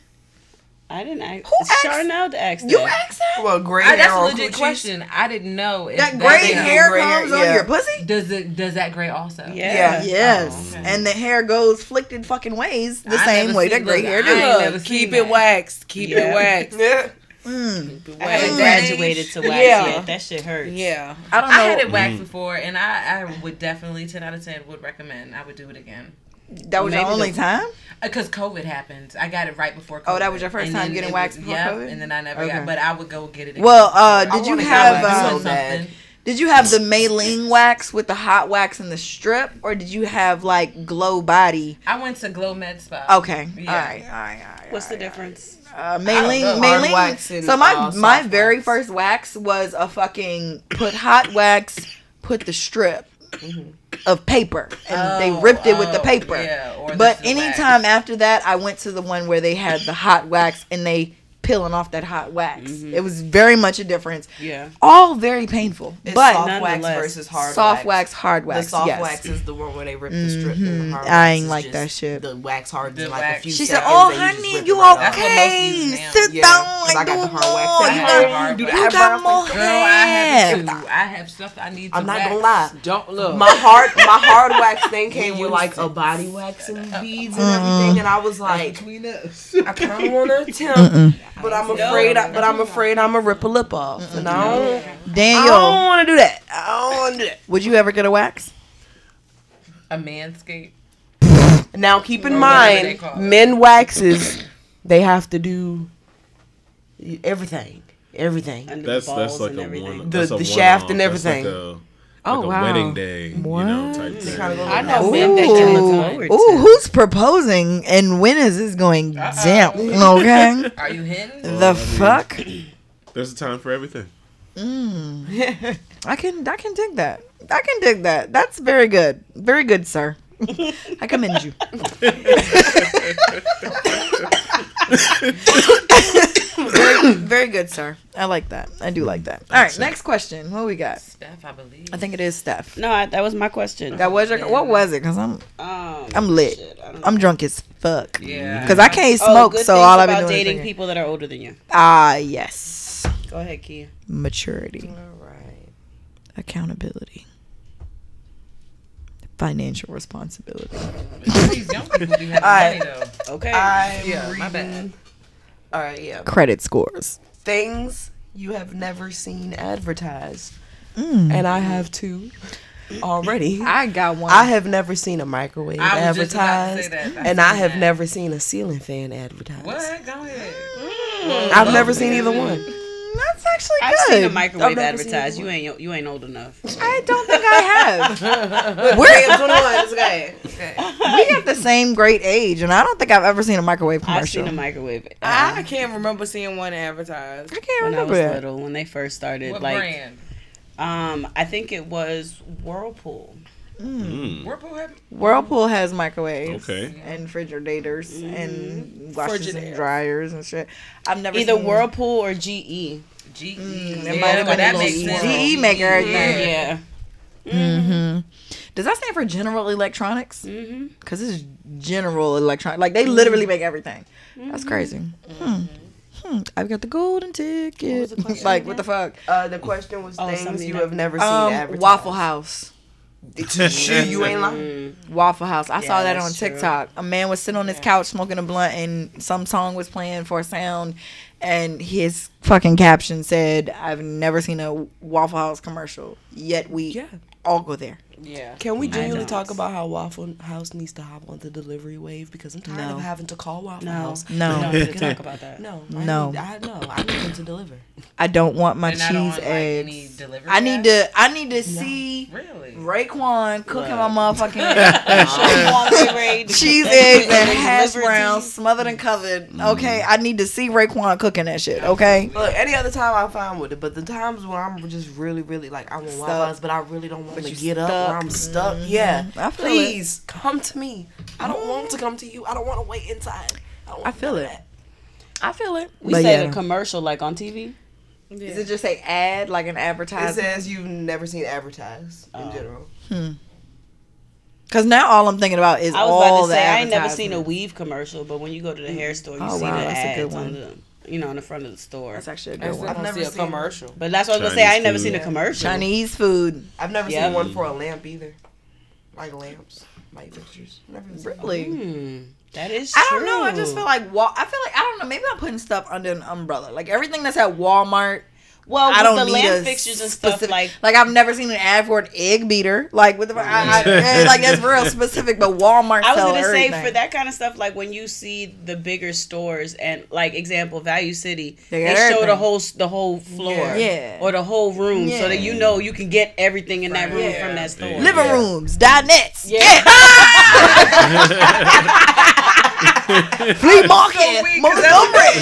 I didn't ask. Who asked- Charnel asked You that. asked that? Well, gray I, hair that's a on legit coochies. question. I didn't know if That gray thing- hair gray hair, comes on yeah. your pussy? Does it? Does that gray also? Yeah. Yes. Oh, okay. And the hair goes flicked fucking ways the I same way that gray hair does. do. ain't look, never seen keep that. it waxed. Keep Yeah. it waxed. Yeah. Mm. I haven't graduated to wax Yeah. yet. That shit hurts. Yeah. I don't I had it waxed before, and I, I would definitely ten out of ten would recommend. I would do it again That was your only the- time? because COVID happened. I got it right before. COVID. Oh, that was your first And time getting waxed was- before yep, COVID? and then I never Okay. got. But I would go get it. Again. Well, uh, did you have back uh, so bad. something. did you have the Maylene wax with the hot wax and the strip, or did you have like glow body? I went to Glow Med Spa. Okay, Yeah. all right, all right, all right. What's all the right. difference? Uh, Maylene, know. Maylene. wax so my uh, my very wax. first wax was a fucking put hot wax, put the strip Mm-hmm. of paper, and they Oh, ripped it with the oh, paper. yeah, but is wax. anytime after that, I went to the one where they had the hot wax and they peeling off that hot wax. It was very much a difference. Yeah. All very painful, It's but soft wax versus hard soft wax. wax, hard The soft yes. wax is the one where they rip the strip. and the hard. I wax ain't is like just that shit. The wax hardens The in like wax. a few She said, "Oh, and honey, you right That's off. what most okay? Sit Yeah, down 'cause and I got do the hard wax. more. I You got, hard do you eyebrow got more thing. Girl, I have hair. too. I have stuff I need to I'm not gonna lie. Don't look. My hard, my hard wax thing came with like a body wax and beads and Mm-hmm. everything, and I was like, Between us. I kind of want to attempt, but I'm afraid. I, but I'm afraid I'm gonna rip a lip off, and I don't. I don't want to do that. I don't want to do that. would you ever get a wax? A manscape. Now, keep in Or mind, men waxes, they have to do everything, everything. That's the that's like a everything. one. The- that's a the shaft and one-off. That's everything. Like a, like Oh, a wow. wedding day, you know, type thing. I know that. men that get Ooh. it Forward Ooh, who's proposing and when is this going down? Okay. Are you hitting? the fuck? There's a time for everything. Mm. I can I can dig that. I can dig that. That's very good. Very good, sir. I commend you. Very, very good, sir. I like that. I do like that. All right, Thanks, next question. What we got? Steph, I believe. I think it is Steph. No, I, that was my question. That was your. What was it? Cause I'm Um, I'm lit. shit, I don't I'm drunk as fuck. Yeah. Cause I can't Oh, smoke, good so all I've been about doing is dating drinking. people that are older than you. Ah, yes. Go ahead, Kia. Maturity, All right. accountability, financial responsibility. These young people be having Alright. money though. Okay. I'm Yeah, my reading. All right, yeah. credit scores. Things you have never seen advertised, Mm. and I have two already. I got one. I have never seen a microwave I was just about to advertised, that. I've and seen I have that. never seen a ceiling fan advertised. What? Go ahead. I've never seen either one. That's actually I've good. seen a microwave I've advertised. You ain't you ain't old enough. I don't think I have. We're 21. It's okay. okay. we got the same great age, and I don't think I've ever seen a microwave commercial. I've seen a microwave. uh, I can't remember seeing one advertised. I can't when I remember was that. little when they first started. What like, brand? um, I think it was Whirlpool. Mm. Whirlpool have Whirlpool has microwaves Okay. and refrigerators and washers and dryers and shit. I've never Either seen Whirlpool or GE. GE. it yeah, but that makes GE. sense. GE make everything. Yeah. Mm-hmm. Does that stand for General Electronics? Mm-hmm. Because it's General Electronic. Like they literally make everything. That's crazy. Hmm. Hmm. I've got the golden ticket. was the question like what the fuck? Uh, the question was Oh, things you have never seen Um. Waffle House. Sure, you ain't lying. Mm-hmm. Waffle House. I saw that on that's true. TikTok. A man was sitting on his couch smoking a blunt, and some song was playing for a sound, and his fucking caption said, "I've never seen a Waffle House commercial, yet we Yeah. all go there." Yeah. Can we genuinely talk about how Waffle House needs to hop on the delivery wave? Because I'm tired No. of having to call Waffle No, House. No. No. we don't need to talk about that. No, No. I need, I know. I need them to deliver. I don't want my They're not on, cheese like, eggs. any I need to. I need to see Really? Raekwon cooking my motherfucking Cheese cheese eggs and hash browns smothered and covered. Mm. Okay, I need to see Raekwon cooking that shit. Okay. Look, any other time I'm fine with it, but the times when I'm just really, really like I want Waffle Stuck. House, but I really don't want to get up stuck. I'm stuck. Mm-hmm. Yeah, I feel please come to me. I don't want to come to you. I don't want to wait inside. I, don't I feel it. that. I feel it. We But said yeah. a commercial like on TV. Does it just say ad like an It says you've never seen advertised in oh. general. Hmm. Because now all I'm thinking about is I was all about to the say I ain't never seen a weave commercial, but when you go to the mm. hair store, you Oh, see wow, the that's a good one. on the you know in the front of the store. That's actually a good still one. don't never see a commercial. But that's what I was gonna say. I ain't never Chinese seen a commercial. Chinese food. I've never Yeah. seen one for a lamp either. Like lamps, light fixtures. Never seen one. Really? Hmm, that is. I don't know. I just feel like Wal- I feel like I don't know. Maybe I'm putting stuff under an umbrella. Like everything that's at Walmart. Well, I with don't the need lamp a fixtures and stuff like. like I've never seen an ad for an egg beater. Like with the I, I, like that's real specific. But Walmart. I was gonna say for that kind of stuff, like when you see the bigger stores and like example Value City, They they, show everything. the whole the whole floor, Yeah. or the whole room, so that you know you can get everything in that room Yeah. from that store. living Yeah. rooms, dinets, Yeah. flea market, Montgomery.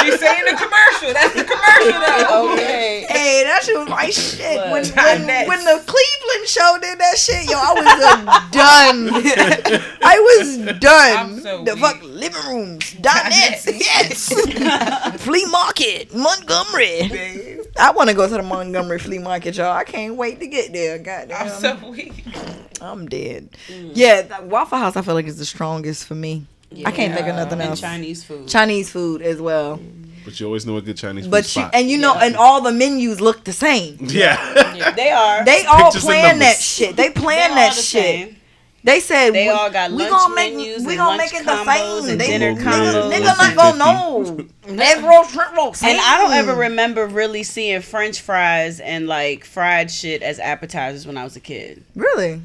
She's saying the commercial. That's the commercial though. Okay. Hey, that shit was my shit. Look, When, when, dinets. when the Cleveland show did that shit, yo, I was uh, done. I was done. I'm so the weak. fuck living rooms, dinettes, yes. flea market, Montgomery. Babe. I want to go to the Montgomery flea market, y'all. I can't wait to get there. Goddamn, I'm so weak. I'm dead. Yeah, that Waffle House I feel like is the strongest for me. I can't think of nothing And else. Chinese food. Chinese food as well, mm-hmm. But you always know a good Chinese food but you spot. and you know, and all the menus look the same. yeah. Yeah, they are. They all Pictures plan that shit. They They plan all that the shit. same. They said They we, all got we lunch gonna make menus we and gonna lunch make it the combos same. and They, dinner combos. nigga nigga not gonna know. Egg roll, shrimp roll, And I don't ever remember really seeing French fries and like fried shit as appetizers when I was a kid. Really,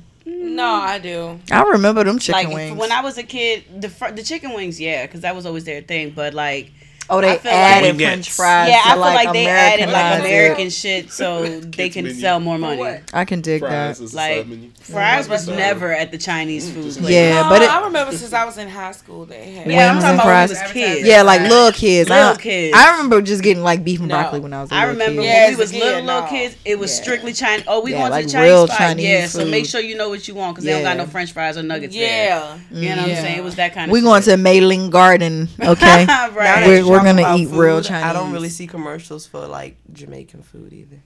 No, I do. I remember them chicken like wings. when I was a kid, the fr- the chicken wings, yeah, because that was always their thing. But like, oh, they I feel like- added French fries. yeah, to I feel like, like they added like Americanize it. American shit so they can menu. sell more money. what? I can dig Fries that. is a Like side fries was Sorry. never at the Chinese food place. Yeah, No, but it, I remember since I was in high school they had. yeah, I'm Wings talking and about when we fries. was kids. yeah, like little kids. I, Little kids. I remember just getting like beef and No. broccoli when I was. a I little remember kid. Yeah, when we was kid, little little no. kids, it was Yeah. strictly Chinese. Oh, we Yeah, going like to the Chinese real spot. Chinese yeah, so make sure you know what you want because they don't got no French fries or nuggets. Yeah. You know what I'm saying? It was that kind of We going to Mei Ling Garden, okay? Right. We're- you we're gonna about eat real food, I don't really see commercials for like Jamaican food either.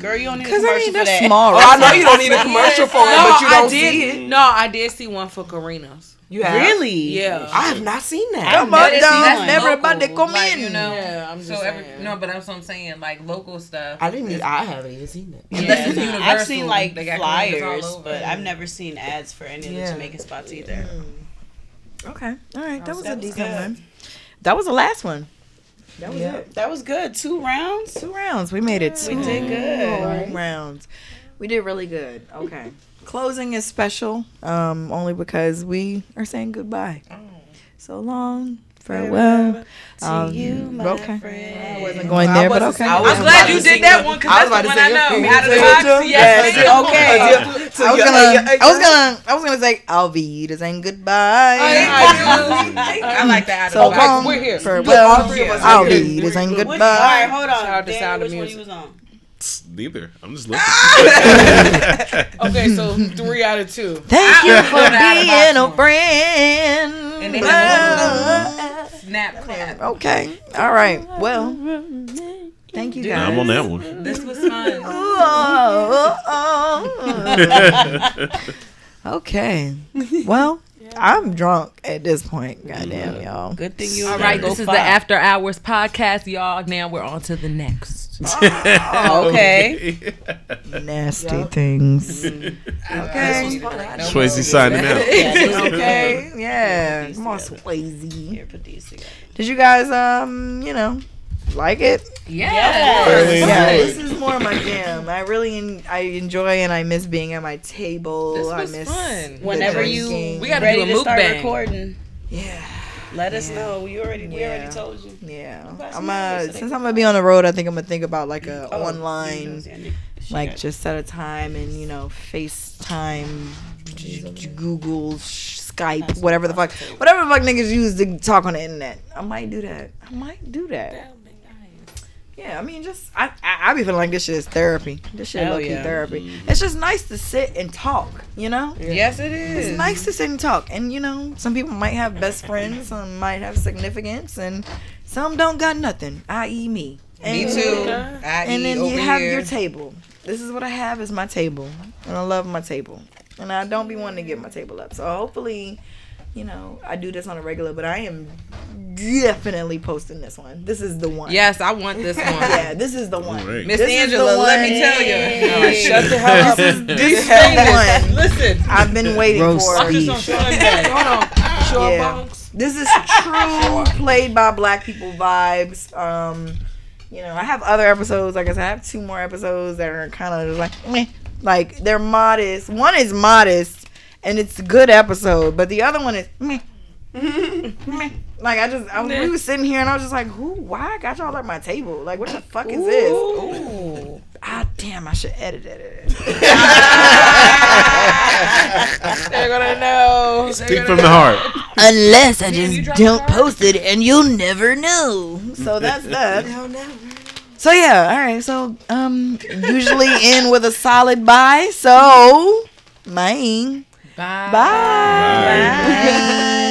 Girl, you don't need a Because I commercial mean, for that. small. Oh, I know you don't need a commercial for it, no, but you I don't did. see it. No, I did see one for Karina's. You have Really? Yeah. I have not seen that. I've Come on never down, seen one. everybody Local, come like, in. You know. Yeah, I'm just so every, no, but that's what I'm saying. Like local stuff. I didn't. Even, I haven't even seen that. Yeah, Yeah, no. I've seen like They got all flyers, over. but I've never seen ads for any of the Yeah. Jamaican spots either. Okay, all right, that was a That was decent good. one. That was the last one. That was it. That was good. Two rounds. Two rounds. We made it. Two We did good. Two rounds. We did really good. Okay. Closing is special, um, only because we are saying goodbye. So long, farewell. Um, you, my okay. friend. I wasn't going there, but okay. I I'm was glad you did that one because that's the one I know. your Out of the box. too. Yes. Yes. Okay. I was gonna, I was gonna, I was gonna say Alvidas and goodbye. I like that. So Like, we're here. farewell. all three of us are here. Alvidas and Which, all right, goodbye. hold Shout out on. to Dan, Sound of which one Music. You was on? Neither. I'm just listening. Okay, so three out of two. Thank you for Out of box being a one. friend. And they have Snap clap. Okay. All right. Well, thank you guys. I'm on that one. This was fun. Oh, oh, oh. okay. Well, I'm drunk at this point. Goddamn, y'all. Good thing you. All right, this is the After Hours podcast, y'all. Now we're on to the next. Okay. Nasty things. This Okay. Swayze signing out. okay. Yeah. Come on, Swayze. Here, put these together. Did you guys, um, you know, like it? Yeah. Fairly Yeah, this is more my jam. I really, en- I enjoy and I miss being at my table. This I was miss fun. the Whenever you. We gotta ready do a to start mukbang. recording, Yeah. let us Yeah. know. We already we Yeah. already told you. Yeah, I'm nice. uh, since I'm gonna be on the road, I think I'm gonna think about like a Oh, online, like just set a time and you know FaceTime, G- G- Google, sh- Skype, whatever the fuck, whatever the fuck niggas use to talk on the internet. I might do that. I might do that. Yeah, I mean, just I, I I be feeling like this shit is therapy. This shit Hell low key yeah. therapy. Mm-hmm. It's just nice to sit and talk. You know. Yes, it is. It's nice to sit and talk. And you know, some people might have best friends, some might have significance, and some don't got nothing, i.e. me. Me And- too. And then you have your table. This is what I have is my table. And I love my table. And I don't be wanting to give my table up. So hopefully, you know, I do this on a regular, but I am definitely posting this one. This is the one. Yes, I want this one. Yeah, this is the one. Great. Miss This is Angela, let me tell you. No, Shut the hell up. This is the one Listen. I've been waiting Roast for. beef. Hold on. Short Yeah. bunks. This is true played by black people vibes. Um, you know, I have other episodes. Like I said, I have two more episodes that are kind of like, meh. like they're modest. One is modest, and it's a good episode, but the other one is meh. meh. Like I just, I, we was sitting here and I was just like, who? Why I got y'all at my table? Like, what the fuck is this? Ooh. Ah, damn! I should edit it. They're gonna know. Speak from the heart. Unless I just don't post it and you'll never know. So that's that. So yeah, all right. So um, usually end with a solid bye. So, bye. Bye. Bye. bye.